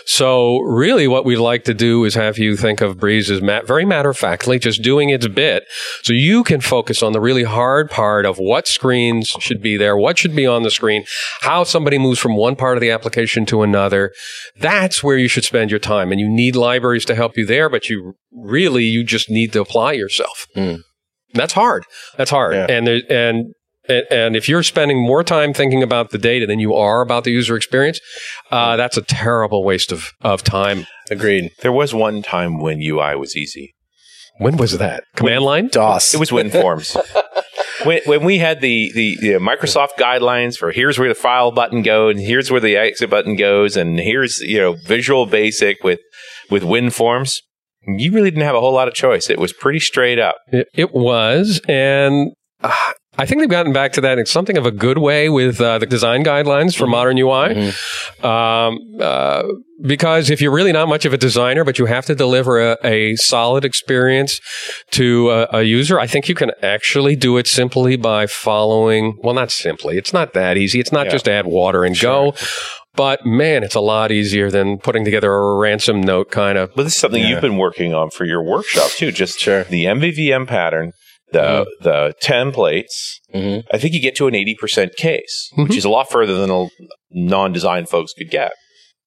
So really, what we'd like to do is have you think of Breeze as ma- very matter of factly, just doing its bit, so you can focus on the really hard part of what screens should be there, what should be on the screen, how somebody moves from one part of the application to another. That's where you should spend your time, and you need libraries to help you there, but you really you just need to apply yourself. Hmm. That's hard. That's hard, Yeah. and there, and. And and if you're spending more time thinking about the data than you are about the user experience, uh, that's a terrible waste of, of time. Agreed. There was one time when UI was easy. When was that? Command line? DOS. It was WinForms. when, when we had the, the, the Microsoft guidelines for here's where the file button goes, and here's where the exit button goes, and here's you know Visual Basic with with WinForms, you really didn't have a whole lot of choice. It was pretty straight up. It, it was, and uh, I think they've gotten back to that in something of a good way with uh, the design guidelines for modern UI. Um, uh, because if you're really not much of a designer, but you have to deliver a, a solid experience to a, a user, I think you can actually do it simply by following. Well, not simply. It's not that easy. It's not Yeah. just add water and go. But man, it's a lot easier than putting together a ransom note kind of. But this is something you've been working on for your workshop too. Just Sure. the MVVM pattern, the the templates. Mhm. I think you get to an eighty percent case, which is a lot further than a non-design folks could get.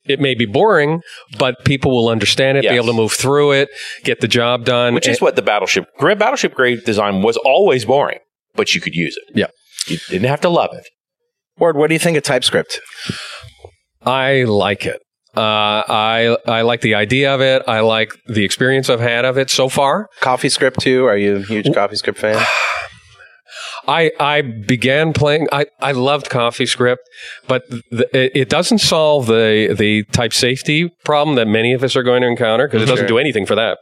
It may be boring, but people will understand it, be able to move through it, get the job done. Which is what the battleship grade battleship grade design was always boring, but you could use it. Yeah. you didn't have to love it. Ward, what do you think of TypeScript? I like it. Uh, I I like the idea of it. I like the experience I've had of it so far. CoffeeScript too? Are you a huge CoffeeScript fan? I I began playing. I, I loved CoffeeScript, but the, it, doesn't solve the the type safety problem that many of us are going to encounter because it doesn't do anything for that.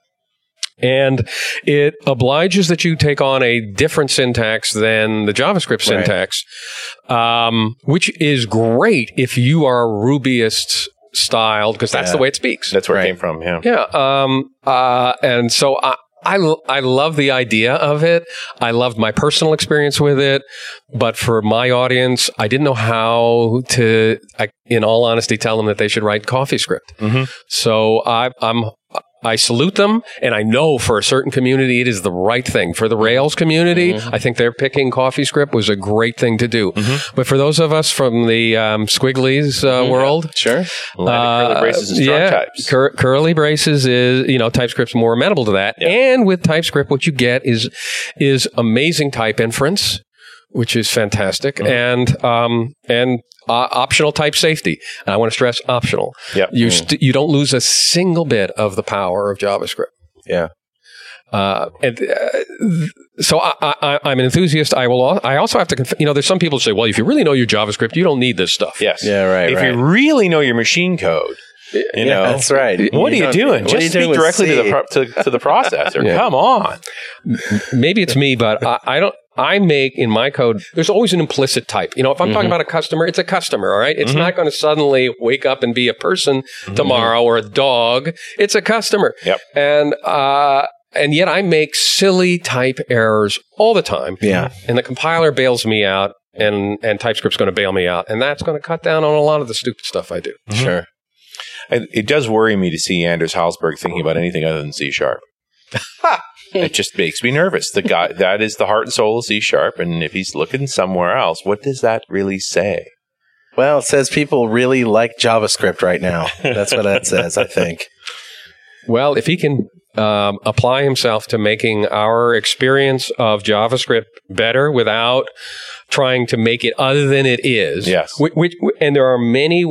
And it obliges that you take on a different syntax than the JavaScript Right. syntax, um, which is great if you are a Rubyist styled because that's Yeah. the way it speaks. That's where Right. it came from. Yeah. Yeah. Um, uh, and so I, I, I love the idea of it. I loved my personal experience with it. But for my audience, I didn't know how to, I, in all honesty, tell them that they should write CoffeeScript. Mhm. So I, I'm, I salute them, and I know for a certain community it is the right thing. For the Rails community, I think they're picking CoffeeScript was a great thing to do. But for those of us from the um, Squigglies uh, world, Sure. Of curly braces and strong Uh, yeah, types. Cur- curly braces is you know TypeScript's more amenable to that, Yeah. and with TypeScript, what you get is is amazing type inference, which is fantastic, Uh-huh. and um and uh, optional type safety. And I want to stress optional. Yep. You st- you don't lose a single bit of the power of JavaScript. Yeah. Uh, and uh, so I, I, I'm an enthusiast. I will. al- I also have to. Conf- you know, there's some people who say, well, if you really know your JavaScript, you don't need this stuff. Yes. Yeah, right, If right. you really know your machine code, you Yeah, know, that's right. What are you doing? Just you speak doing directly to the pro- to, to the processor. Yeah. Come on. maybe it's me, but I, I don't. I make in my code. There's always an implicit type. You know, if I'm Mm-hmm. talking about a customer, it's a customer. All right? It's not going to suddenly wake up and be a person Mm-hmm. tomorrow or a dog. It's a customer. Yep. And uh, and yet I make silly type errors all the time. Yeah. And the compiler bails me out, and and TypeScript's going to bail me out, and that's going to cut down on a lot of the stupid stuff I do. Sure. I- It does worry me to see Anders Hejlsberg thinking about anything other than C sharp. it just makes me nervous. The guy that is the heart and soul of C sharp, and if he's looking somewhere else, what does that really say? Well, it says people really like JavaScript right now. That's what that says, I think. Well, if he can um, apply himself to making our experience of JavaScript better without trying to make it other than it is. Yes. Which, which, and there are many,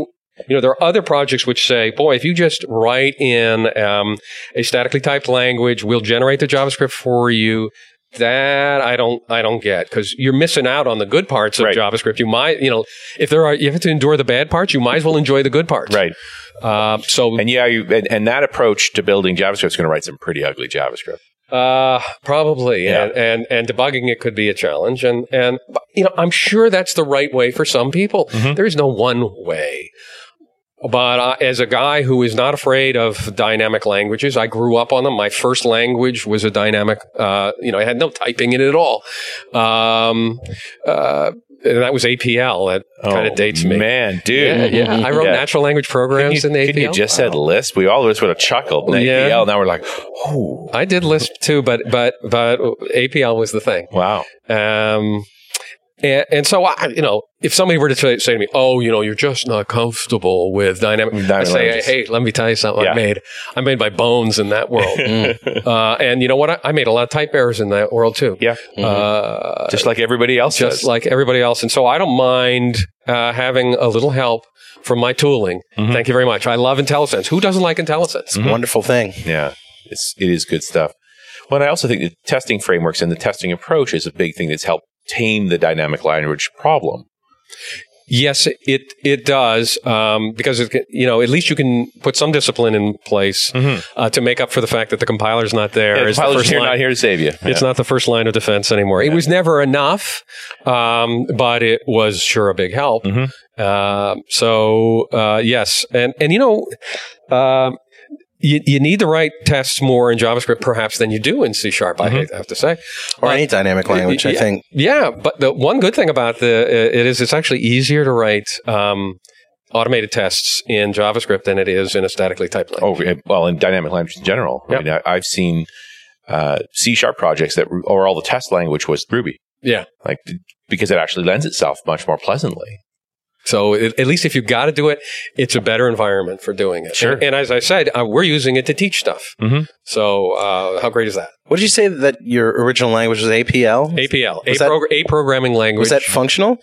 you know, there are other projects which say, boy, if you just write in um, a statically typed language, we'll generate the JavaScript for you. That I don't, I don't get because you're missing out on the good parts of Right. JavaScript. You might, you know, if there are, you have to endure the bad parts. You might as well enjoy the good parts. Right. Uh, so And yeah, you, and, and that approach to building JavaScript is going to write some pretty ugly JavaScript. Uh, probably, Yeah. and, and and debugging it could be a challenge, and and you know I'm sure that's the right way for some people. Mm-hmm. There is no one way. But uh, as a guy who is not afraid of dynamic languages, I grew up on them. My first language was a dynamic. Uh, you know, I had no typing in it at all. Um, uh, and that was APL. That kind Oh, of dates me. Man, dude. Yeah, yeah. I wrote Yeah. natural language programs you, in APL. couldn't you just said Lisp? We all just would have chuckled. And Yeah. APL, now we're like, oh, I did Lisp too, but but but APL was the thing. wow. Um, and, and so I, you know, if somebody were to say, say to me, "Oh, you know, you're just not comfortable with dynamic," Dynamic I say, languages. "Hey, let me tell you something. Yeah. I made, I made my bones in that world, uh, and you know what? I, I made a lot of type errors in that world too. Yeah. Uh, just like everybody else just does. like everybody else. And so I don't mind uh, having a little help from my tooling. Mm-hmm. Thank you very much. I love IntelliSense. Who doesn't like IntelliSense? Wonderful thing. Yeah, it's it is good stuff. Well, and I also think the testing frameworks and the testing approach is a big thing that's helped tame the dynamic language problem. Yes, it it does um, because it, you know at least you can put some discipline in place uh, to make up for the fact that the compiler's not there. Yeah, the compilers first here, line- not here to save you. It's not the first line of defense anymore. It was never enough, um, but it was sure a big help. Mhm. Uh, so uh, yes, and and you know. You, you need to write tests more in JavaScript, perhaps, than you do in C sharp. I hate to have to say, or any dynamic language. I think. Yeah, but the one good thing about the uh, it is it's actually easier to write um, automated tests in JavaScript than it is in a statically typed language. Oh, well, in dynamic language in general. I mean, I, I've seen uh, C sharp projects that, or all the test language was Ruby, Yeah. like because it actually lends itself much more pleasantly. So it, at least if you got to do it, it's a better environment for doing it. Sure. And, and as I said, uh, we're using it to teach stuff. Mhm. So uh, how great is that? What did you say that your original language was APL? APL, a, that- progr- a programming language. Was that functional?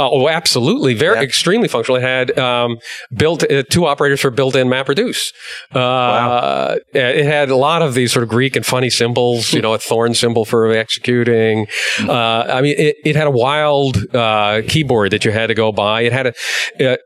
Uh, oh, absolutely. Very Yeah. extremely functional. It had um, built uh, two operators for built-in MapReduce. Uh, It had a lot of these sort of Greek and funny symbols. You know, a thorn symbol for executing. Uh, I mean, it, it had a wild uh, keyboard that you had to go buy. It had a. Uh,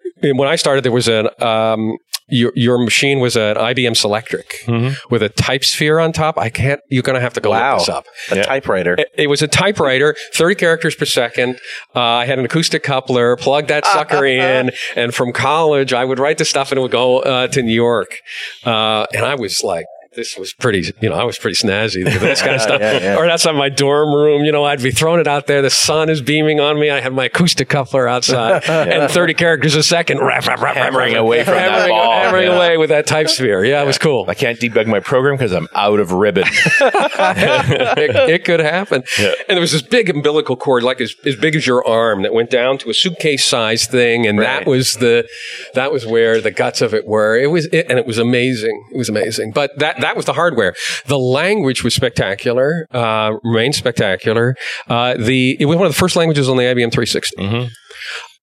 when I started, there was an. Um, your, your machine was an IBM Selectric with a type sphere on top. I can't. You're going to have to go Wow. look this up. A Yeah. typewriter. It, it was a typewriter, 30 characters per second. Uh, I had an acoustic coupler, plugged that sucker in, and from college, I would write the stuff and it would go uh, to New York. Uh, and I was like, this was pretty, you know, I was pretty snazzy. with This kind of stuff. Yeah, yeah. Or outside my dorm room, you know, I'd be throwing it out there. The sun is beaming on me. I have my acoustic coupler outside and 30 characters a second. Rap, rap, rap, rap, Hammering away from that hammering, ball, hammering yeah. away with that type sphere. Yeah, it was cool. I can't debug my program because I'm out of ribbon. it, it could happen. And there was this big umbilical cord, like as, as big as your arm, that went down to a suitcase size thing, and that was the that was where the guts of it were. It was, it, and it was amazing. It was amazing. But that that was the hardware. The language was spectacular, uh, remained spectacular. Uh, the it was one of the first languages on the IBM 360. Mhm.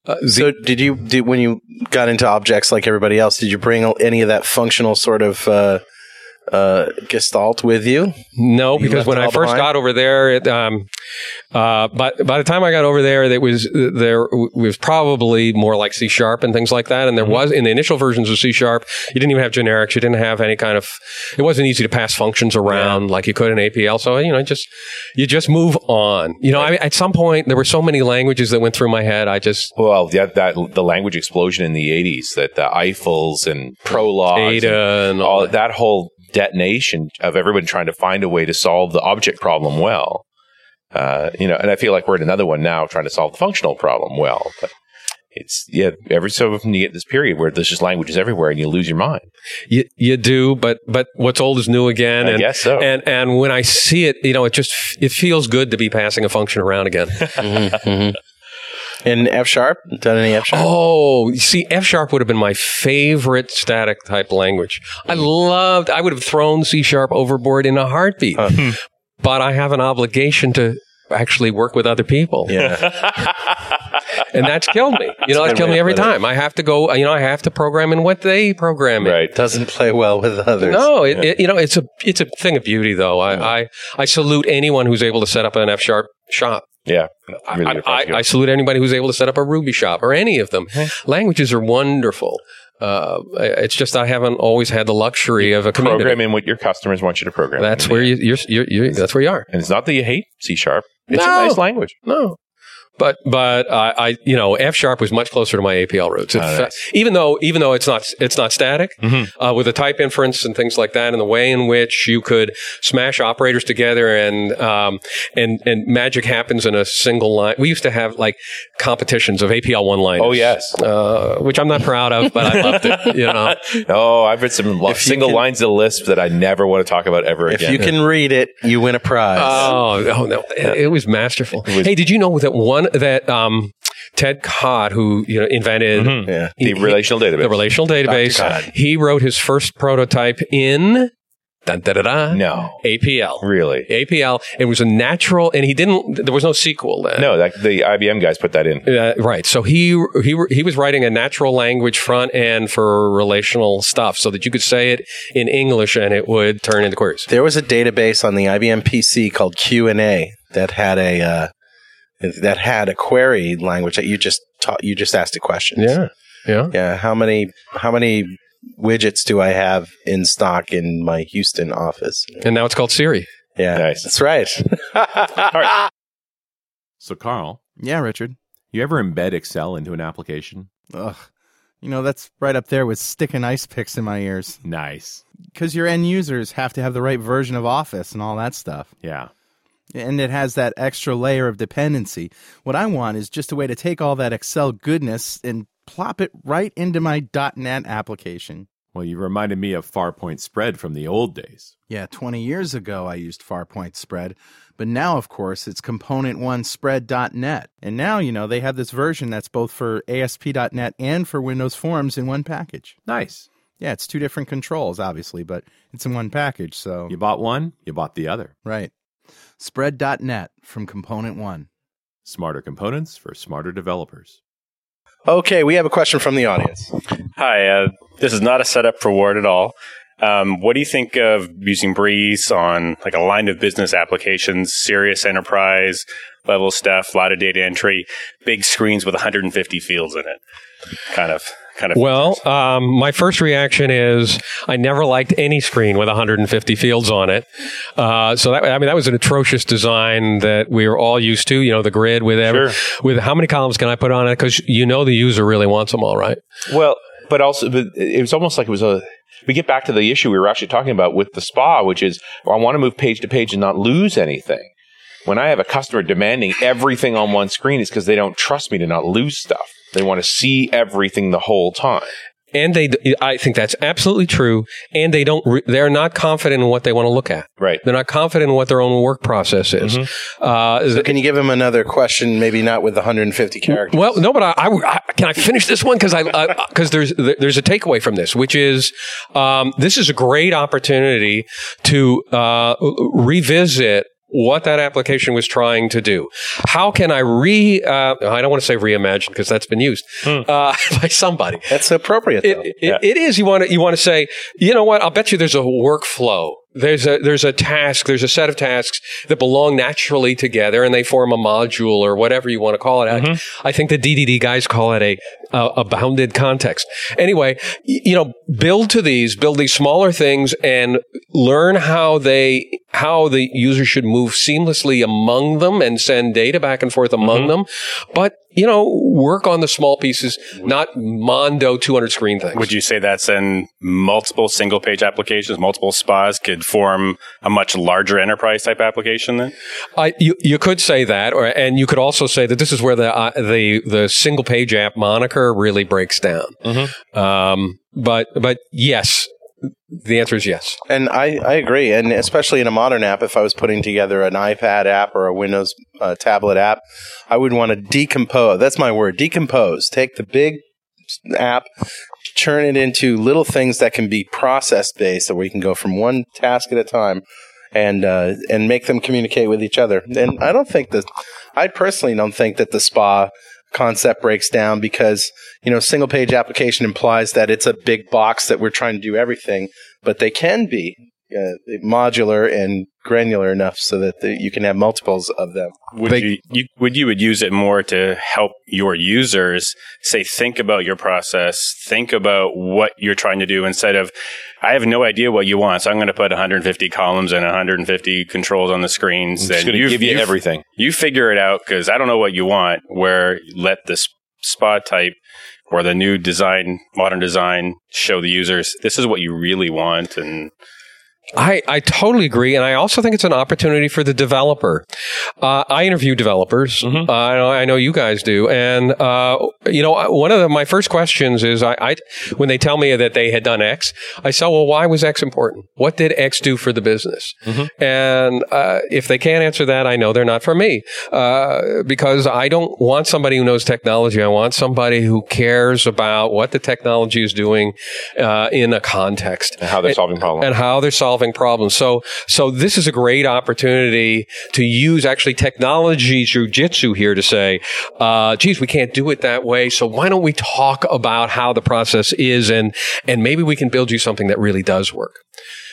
Uh, the- So did you did when you got into objects like everybody else? Did you bring any of that functional sort of uh, gestalt with you? No, You because when I first behind? got over there, it, um, uh, by by the time I got over there, it was there was probably more like C sharp and things like that. And there Mm-hmm. was in the initial versions of C sharp, you didn't even have generics. You didn't have any kind of. It wasn't easy to pass functions around like you could in APL. So you know, just you just move on. You know, I at some point there were so many languages that went through my head. I just well, yeah, that the language explosion in the '80s, that the Eiffels and Prolog, and Ada and all all that. that whole detonation of everyone trying to find a way to solve the object problem well. Uh, you know, and I feel like we're in another one now trying to solve the functional problem well. But it's yeah, every so often you get this period where there's just languages everywhere and you lose your mind. You, you do, but but what's old is new again. I and, guess so. And and when I see it, you know, it just it feels good to be passing a function around again. In F sharp, done any F sharp? oh, you see, F sharp would have been my favorite static type language. I loved. I would have thrown C sharp overboard in a heartbeat. Hmm. but I have an obligation to actually work with other people. Yeah, And that's killed me. You know, a that's killed me every put it. time. I have to go, you know, I have to program in what they program in. right. doesn't play well with others. No, it, it, you know, it's a it's a thing of beauty, though. I, hmm. I I salute anyone who's able to set up an F sharp shop. Yeah. I, Really I, impressive. I salute anybody who's able to set up a Ruby shop or any of them. Languages are wonderful. Uh, it's just I haven't always had the luxury of a community. program in what your customers want you to program. That's where you, you're, you're, you're. That's where you are. And it's not that you hate C sharp. It's No. a nice language. No. But but I, I you know F sharp was much closer to my APL roots. It Oh, fe- nice. even though even though it's not it's not static Mhm. uh, with the type inference and things like that, and the way in which you could smash operators together and um, and and magic happens in a single line. We used to have like competitions of APL one line. Oh, yes. uh, which I'm not proud of, but I loved it. You know, Oh, I've read some lo- single can- lines of Lisp that I never want to talk about ever If again. If you can read it, you win a prize. Oh, oh no, it, it was masterful. was- hey, did you know that one that um, Ted Codd, who you know invented Mhm. yeah. the he- relational database. the relational database, he wrote his first prototype in dun, da, da, da, no, APL. really. APL. It was a natural, and he didn't. There was no sequel then. No, that, the IBM guys put that in. Uh, right. So he he he was writing a natural language front end for relational stuff, so that you could say it in English and it would turn into queries. There was a database on the IBM PC called Q and A that had a uh, that had a query language that you just taught you just asked a question. Yeah. Yeah. Yeah. How many how many widgets do I have in stock in my Houston office? And now it's called Siri. Yeah. Nice. That's right. So, Carl, Yeah, Richard. you ever embed Excel into an application? Ugh. You know, that's right up there with sticking ice picks in my ears. Nice. Because your end users have to have the right version of Office and all that stuff. Yeah. And it has that extra layer of dependency. What I want is just a way to take all that Excel goodness and plop it right into my .NET application. Well, you reminded me of Farpoint Spread from the old days. Yeah, 20 years ago I used Farpoint Spread, but now, of course, it's Component One Spread.net. And now, you know, they have this version that's both for ASP.NET and for Windows Forms in one package. Nice. Yeah, it's two different controls, obviously, but it's in one package, so. You bought one, you bought the other. Right. Spread.net from Component One. Smarter components for smarter developers. okay, we have a question from the audience. Hi, uh, this is not a setup for Ward at all. Um, what do you think of using Breeze on like a line of business applications, serious enterprise level stuff, a lot of data entry, big screens with 150 fields in it? Kind of, kind of. Well, um, my first reaction is I never liked any screen with 150 fields on it. Uh, so that, I mean, that was an atrocious design that we were all used to. You know, the grid with every, with how many columns can I put on it? Because you know the user really wants them all, right? Well, but also, but it was almost like it was a. We get back to the issue we were actually talking about with the spa, which is well, I want to move page to page and not lose anything. When I have a customer demanding everything on one screen, it's because they don't trust me to not lose stuff. They want to see everything the whole time. And they, I think that's absolutely true. And they don't, re- they're not confident in what they want to look at. Right. They're not confident in what their own work process is. Uh, So can you give him another question? Maybe not with 150 characters. Well, no, but I, I, I- can I finish this one because I because there's there's a takeaway from this, which is um, this is a great opportunity to uh, revisit what that application was trying to do. How can I re? Uh, I don't want to say reimagine because that's been used uh, by somebody. That's appropriate. Though. It, it, it is. You want to you want to say, you know what? I'll bet you there's a workflow. There's a there's a task. There's a set of tasks that belong naturally together, and they form a module or whatever you want to call it. I, I think the DDD guys call it a a, a bounded context. Anyway, you know, build to these, build these smaller things, and learn how they how the user should move seamlessly among them and send data back and forth among them. But you know, work on the small pieces, not mondo 200 screen things. Would you say that's in multiple single page applications, multiple spas could form a much larger enterprise type application then? I, you, you could say that, or and you could also say that this is where the uh, the the single page app moniker really breaks down. Um, but but yes, the answer is yes. And I, I agree. And especially in a modern app, if I was putting together an iPad app or a Windows uh, tablet app, I would want to decompose. That's my word decompose. Take the big app, turn it into little things that can be process based, so we can go from one task at a time. And uh, and make them communicate with each other. And I don't think that I personally don't think that the spa concept breaks down because you know single page application implies that it's a big box that we're trying to do everything but they can be uh, modular and granular enough so that the, you can have multiples of them Would you, you would you would use it more to help your users say think about your process, think about what you're trying to do instead of I have no idea what you want, so I'm going to put 150 columns and 150 controls on the screens. I'm and going to give you everything. You figure it out because I don't know what you want. Where let the s- spa type or the new design, modern design, show the users this is what you really want, and I, I totally agree. And I also think it's an opportunity for the developer. Uh, I interview developers. Uh, I, know, I know you guys do. And, uh, you know, one of the, my first questions is I, I, when they tell me that they had done X, I say, well, why was X important? What did X do for the business? And, uh, if they can't answer that, I know they're not for me. Uh, because I don't want somebody who knows technology. I want somebody who cares about what the technology is doing, uh, in a context And how they're solving problems. and how they're solving problems. So, so this is a great opportunity to use actually technology jujitsu here to say, uh, geez, we can't do it that way. So why don't we talk about how the process is and, and maybe we can build you something that really does work.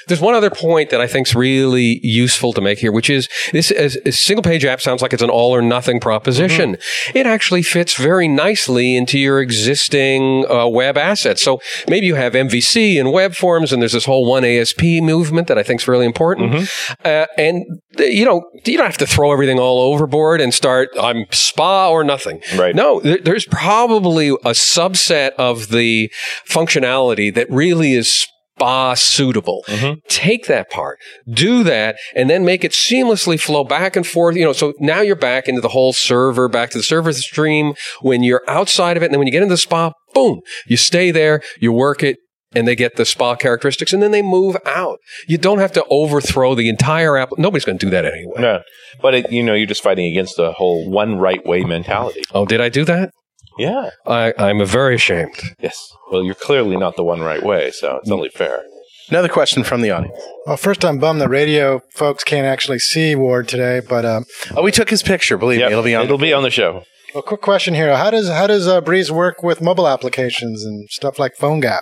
There's one other point that I think is really useful to make here, which is this as a single page app sounds like it's an all or nothing proposition. Mm-hmm. It actually fits very nicely into your existing uh, web assets. So maybe you have MVC and web forms, and there's this whole one ASP movement that I think is really important. Mm-hmm. Uh, and th- you know, you don't have to throw everything all overboard and start I'm spa or nothing. Right. No, there- there's probably a subset of the functionality that really is spa suitable. Mm-hmm. Take that part, do that, and then make it seamlessly flow back and forth. You know, so now you're back into the whole server, back to the server stream when you're outside of it. And then when you get into the spa, boom, you stay there, you work it. And they get the spa characteristics, and then they move out. You don't have to overthrow the entire app. Nobody's going to do that anyway. No, but it, you know, you're just fighting against the whole one right way mentality. Oh, did I do that? Yeah. I, I'm very ashamed. Yes. Well, you're clearly not the one right way, so it's only fair. Another question from the audience. Well, first, I'm bummed the radio folks can't actually see Ward today. But um, Oh, we took his picture. Believe Yep, me, it'll be on. It'll be on the show. a quick question here: How does how does uh, Breeze work with mobile applications and stuff like PhoneGap?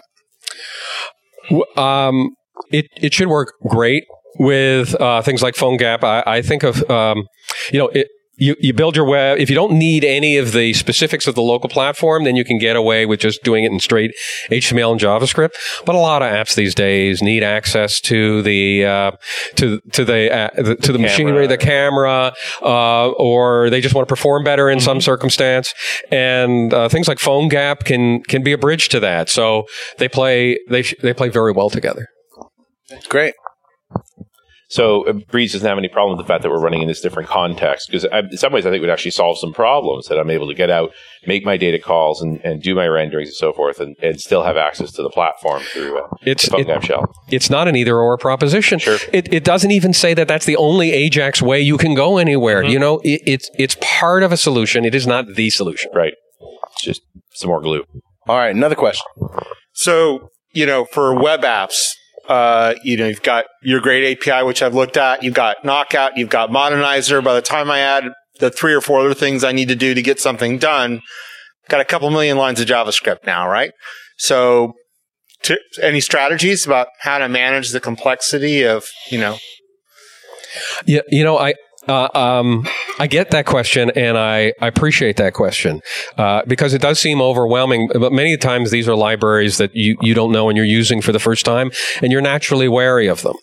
W- Um, it it should work great with uh, things like PhoneGap. I, I think of um, you know it. You, you build your web. If you don't need any of the specifics of the local platform, then you can get away with just doing it in straight HTML and JavaScript. But a lot of apps these days need access to the uh, to to the, uh, the to the machinery, the camera, uh, or they just want to perform better in some circumstance. And uh, things like PhoneGap can can be a bridge to that. So they play they sh- they play very well together. Great. So uh, Breeze doesn't have any problem with the fact that we're running in this different context because in some ways I think it would actually solve some problems that I'm able to get out, make my data calls, and, and do my renderings and so forth, and, and still have access to the platform through uh, It's the it- PhoneGap shell. it's not an either or proposition. Sure. It, it doesn't even say that that's the only Ajax way you can go anywhere. Mm-hmm. You know, it, it's it's part of a solution. It is not the solution. Right. It's just some more glue. All right. Another question. So, you know, for web apps, uh, you know, you've got your great API, which I've looked at. You've got Knockout. You've got Modernizr. By the time I add the three or four other things I need to do to get something done, got a couple million lines of JavaScript now, right? So, to, any strategies about how to manage the complexity of, you know, Yeah, you know, I uh, um, I get that question, and I, I appreciate that question uh, because it does seem overwhelming. But many times, these are libraries that you you don't know and you're using for the first time, and you're naturally wary of them.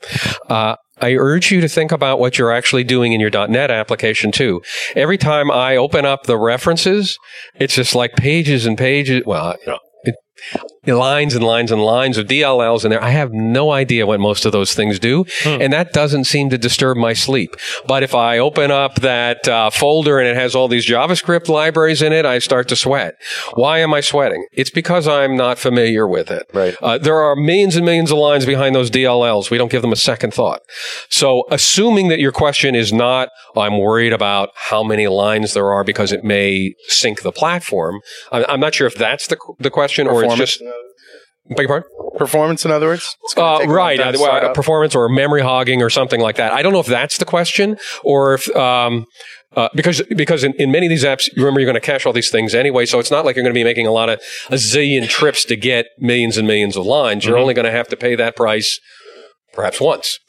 Uh, I urge you to think about what you're actually doing in your .NET application too. Every time I open up the references, it's just like pages and pages. Well, you know, it, lines and lines and lines of DLLs in there. I have no idea what most of those things do, and that doesn't seem to disturb my sleep. But if I open up that uh, folder and it has all these JavaScript libraries in it, I start to sweat. Why am I sweating? It's because I'm not familiar with it. Right. Uh, there are millions and millions of lines behind those DLLs. We don't give them a second thought. So, assuming that your question is not, I'm worried about how many lines there are because it may sink the platform. I- I'm not sure if that's the, the question or it's just. Beg your pardon? performance, in other words. Uh, a right, uh, well, start uh, performance or memory hogging or something like that. I don't know if that's the question or if um, uh, because because in, in many of these apps, you remember you're going to cache all these things anyway, so it's not like you're going to be making a lot of a zillion trips to get millions and millions of lines. You're only going to have to pay that price perhaps once.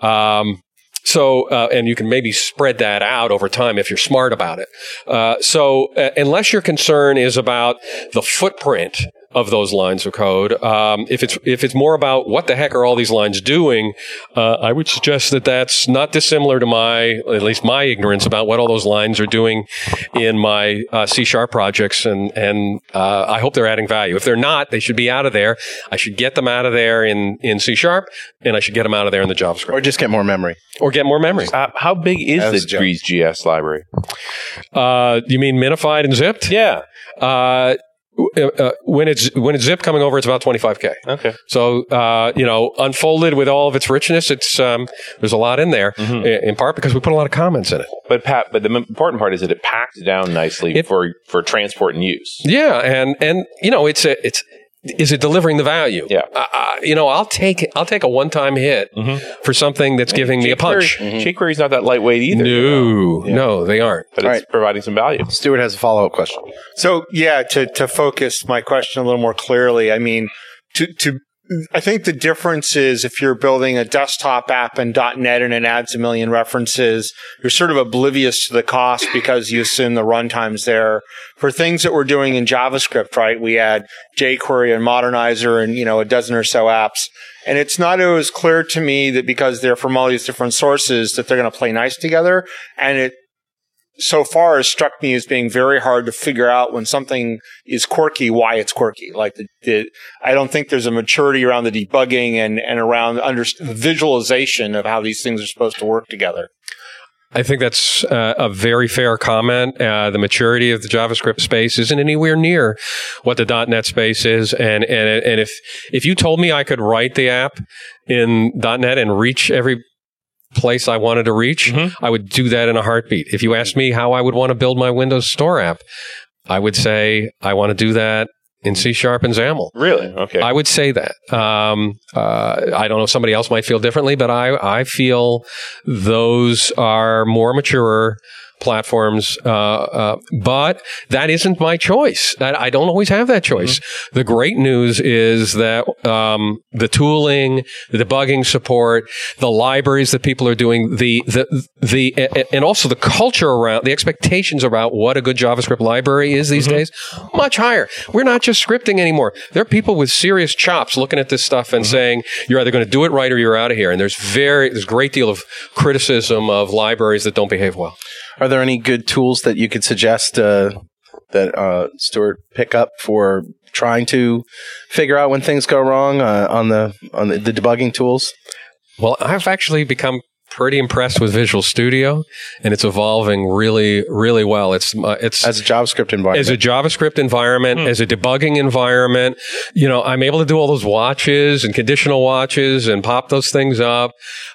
Um, so, uh, and you can maybe spread that out over time if you're smart about it. Uh, so, uh, unless your concern is about the footprint of those lines of code, um, if it's if it's more about what the heck are all these lines doing, uh, I would suggest that that's not dissimilar to my at least my ignorance about what all those lines are doing in my uh, C sharp projects, and and uh, I hope they're adding value. If they're not, they should be out of there. I should get them out of there in in C sharp, and I should get them out of there in the JavaScript or just get more memory. or get more memory. Uh, how big is As the Joe. Breeze GS library? Uh, you mean minified and zipped? Yeah. Uh, uh, when it's when it's zip coming over, it's about 25k. Okay. So uh, you know, unfolded with all of its richness, it's um, there's a lot in there. Mm-hmm. In part because we put a lot of comments in it. But Pat, but the important part is that it packs down nicely It- for for transport and use. Yeah, and and you know, it's a, it's is it delivering the value? Yeah. Uh, uh, you know, I'll take I'll take a one time hit for something that's giving me a punch. jQuery, jQuery's not that lightweight either. No, Yeah. no, they aren't. But All it's providing some value. Stuart has a follow up question. So yeah, to to focus my question a little more clearly, I mean, to to I think the difference is if you're building a desktop app in .NET and it adds a million references, you're sort of oblivious to the cost because you assume the runtime's there. For things that we're doing in JavaScript, right, we add jQuery and Modernizr and, you know, a dozen or so apps. And it's not always clear to me that because they're from all these different sources that they're going to play nice together. And it so far has struck me as being very hard to figure out when something is quirky, why it's quirky. Like the, the I don't think there's a maturity around the debugging and, and around under, visualization of how these things are supposed to work together. I think that's uh, a very fair comment. Uh, the maturity of the JavaScript space isn't anywhere near what the .NET space is, and and and if if you told me I could write the app in .NET and reach every place I wanted to reach, Mm-hmm. I would do that in a heartbeat. If you asked me how I would want to build my Windows Store app, I would say I want to do that in C Sharp and XAML. Really? Okay. I would say that. Um, uh, I don't know. Somebody else might feel differently, but I, I feel those are more mature platforms. Uh, uh, but that isn't my choice. I, I don't always have that choice. The great news is that um, the tooling, the debugging support, the libraries that people are doing, the the the and also the culture around the expectations about what a good JavaScript library is these days much higher. We're not just scripting anymore. There are people with serious chops looking at this stuff and saying you're either going to do it right or you're out of here. And there's very there's a great deal of criticism of libraries that don't behave well. Are there any good tools that you could suggest uh, that uh, Stuart pick up for trying to figure out when things go wrong uh, on the on the, the debugging tools? Well, I've actually become pretty impressed with Visual Studio, and it's evolving really, really well. It's uh, it's As a JavaScript environment, as a JavaScript environment, Hmm. as a debugging environment. You know, I'm able to do all those watches and conditional watches and pop those things up.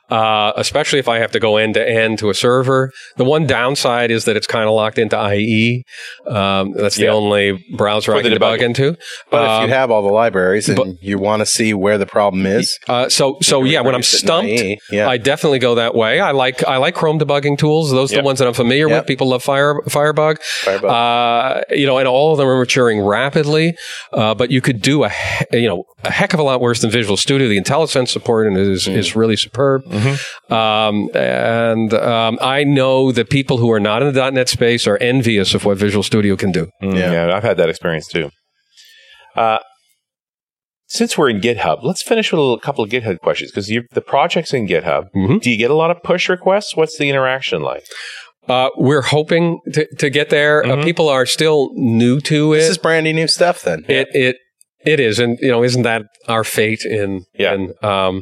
Uh, especially if I have to go end to end to a server. The one downside is that it's kind of locked into IE. Um, that's the Yeah. only browser I For the can debug debugging. into. but if Um, you have all the libraries and but- you want to see where the problem is, uh, so so yeah, when I'm stumped, IE, yeah. I definitely go that way. I like I like Chrome debugging tools. Those are Yep. the ones that I'm familiar Yep. with. People love Fire Firebug. Firebug. Uh, you know, and all of them are maturing rapidly. Uh, but you could do a he- you know a heck of a lot worse than Visual Studio. The IntelliSense support and is Mm. is really superb. Mm-hmm. Um, and um, I know that people who are not in the .NET space are envious of what Visual Studio can do. Mm, Yeah. yeah. I've had that experience too. Uh, since we're in GitHub, let's finish with a little, couple of GitHub questions because the project's in GitHub. Mhm. Do you get a lot of push requests? What's the interaction like? Uh, we're hoping to, to get there. Uh, Mhm. people are still new to it. this is brandy new stuff. Then It it it is, and you know, isn't that our fate in Yeah. in um uh,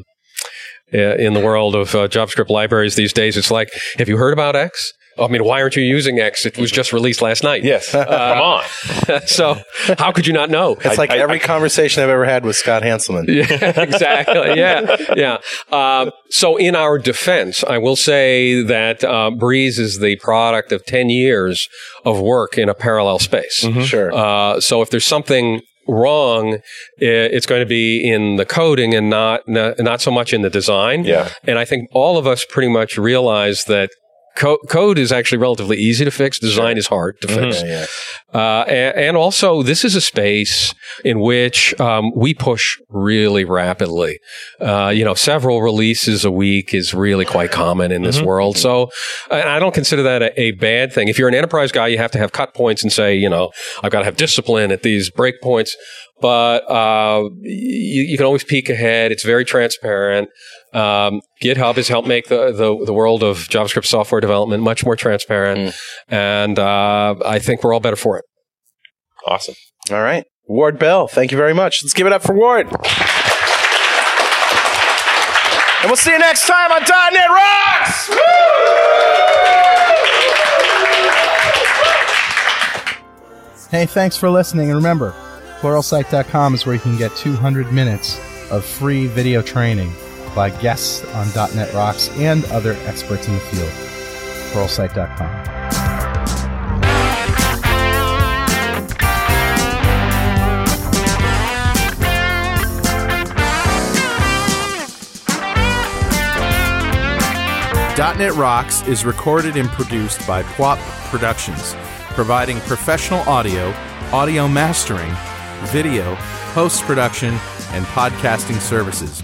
in the world of uh, JavaScript libraries these days? It's like, have you heard about X? I mean, why aren't you using X? It was just released last night. Yes. Come on. so how could you not know? it's like I- every I- conversation I've ever had with Scott Hanselman. Yeah, exactly. Yeah, yeah. Uh, so, in our defense, I will say that uh, Breeze is the product of ten years of work in a parallel space. Sure. Uh, so if there's something wrong, it's going to be in the coding and not not so much in the design. Yeah. And I think all of us pretty much realize that. Co- code is actually relatively easy to fix. Design is hard to fix. Yeah, yeah. Uh, and, and also, this is a space in which um, we push really rapidly. Uh, you know, several releases a week is really quite common in this world. So, and I don't consider that a, a bad thing. If you're an enterprise guy, you have to have cut points and say, you know, I've got to have discipline at these break points. But uh, you, you can always peek ahead. It's very transparent. Um, GitHub has helped make the, the the world of JavaScript software development much more transparent, and uh, I think we're all better for it. Awesome. All right. Ward Bell, thank you very much. Let's give it up for Ward. And we'll see you next time on .NET Rocks! Hey, thanks for listening. And remember, pluralsight.com is where you can get 200 minutes of free video training by guests on .NET Rocks and other experts in the field. pluralsight.com. .NET Rocks is recorded and produced by Pwop Productions, providing professional audio, audio mastering, video, post-production, and podcasting services.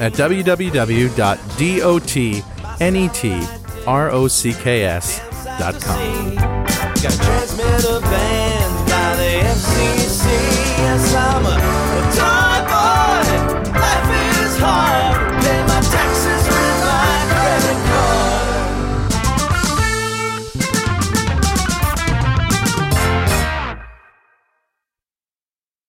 at www.dotnetrocks.com. Got transmitter banned by the FCC. Yes, I'm a, a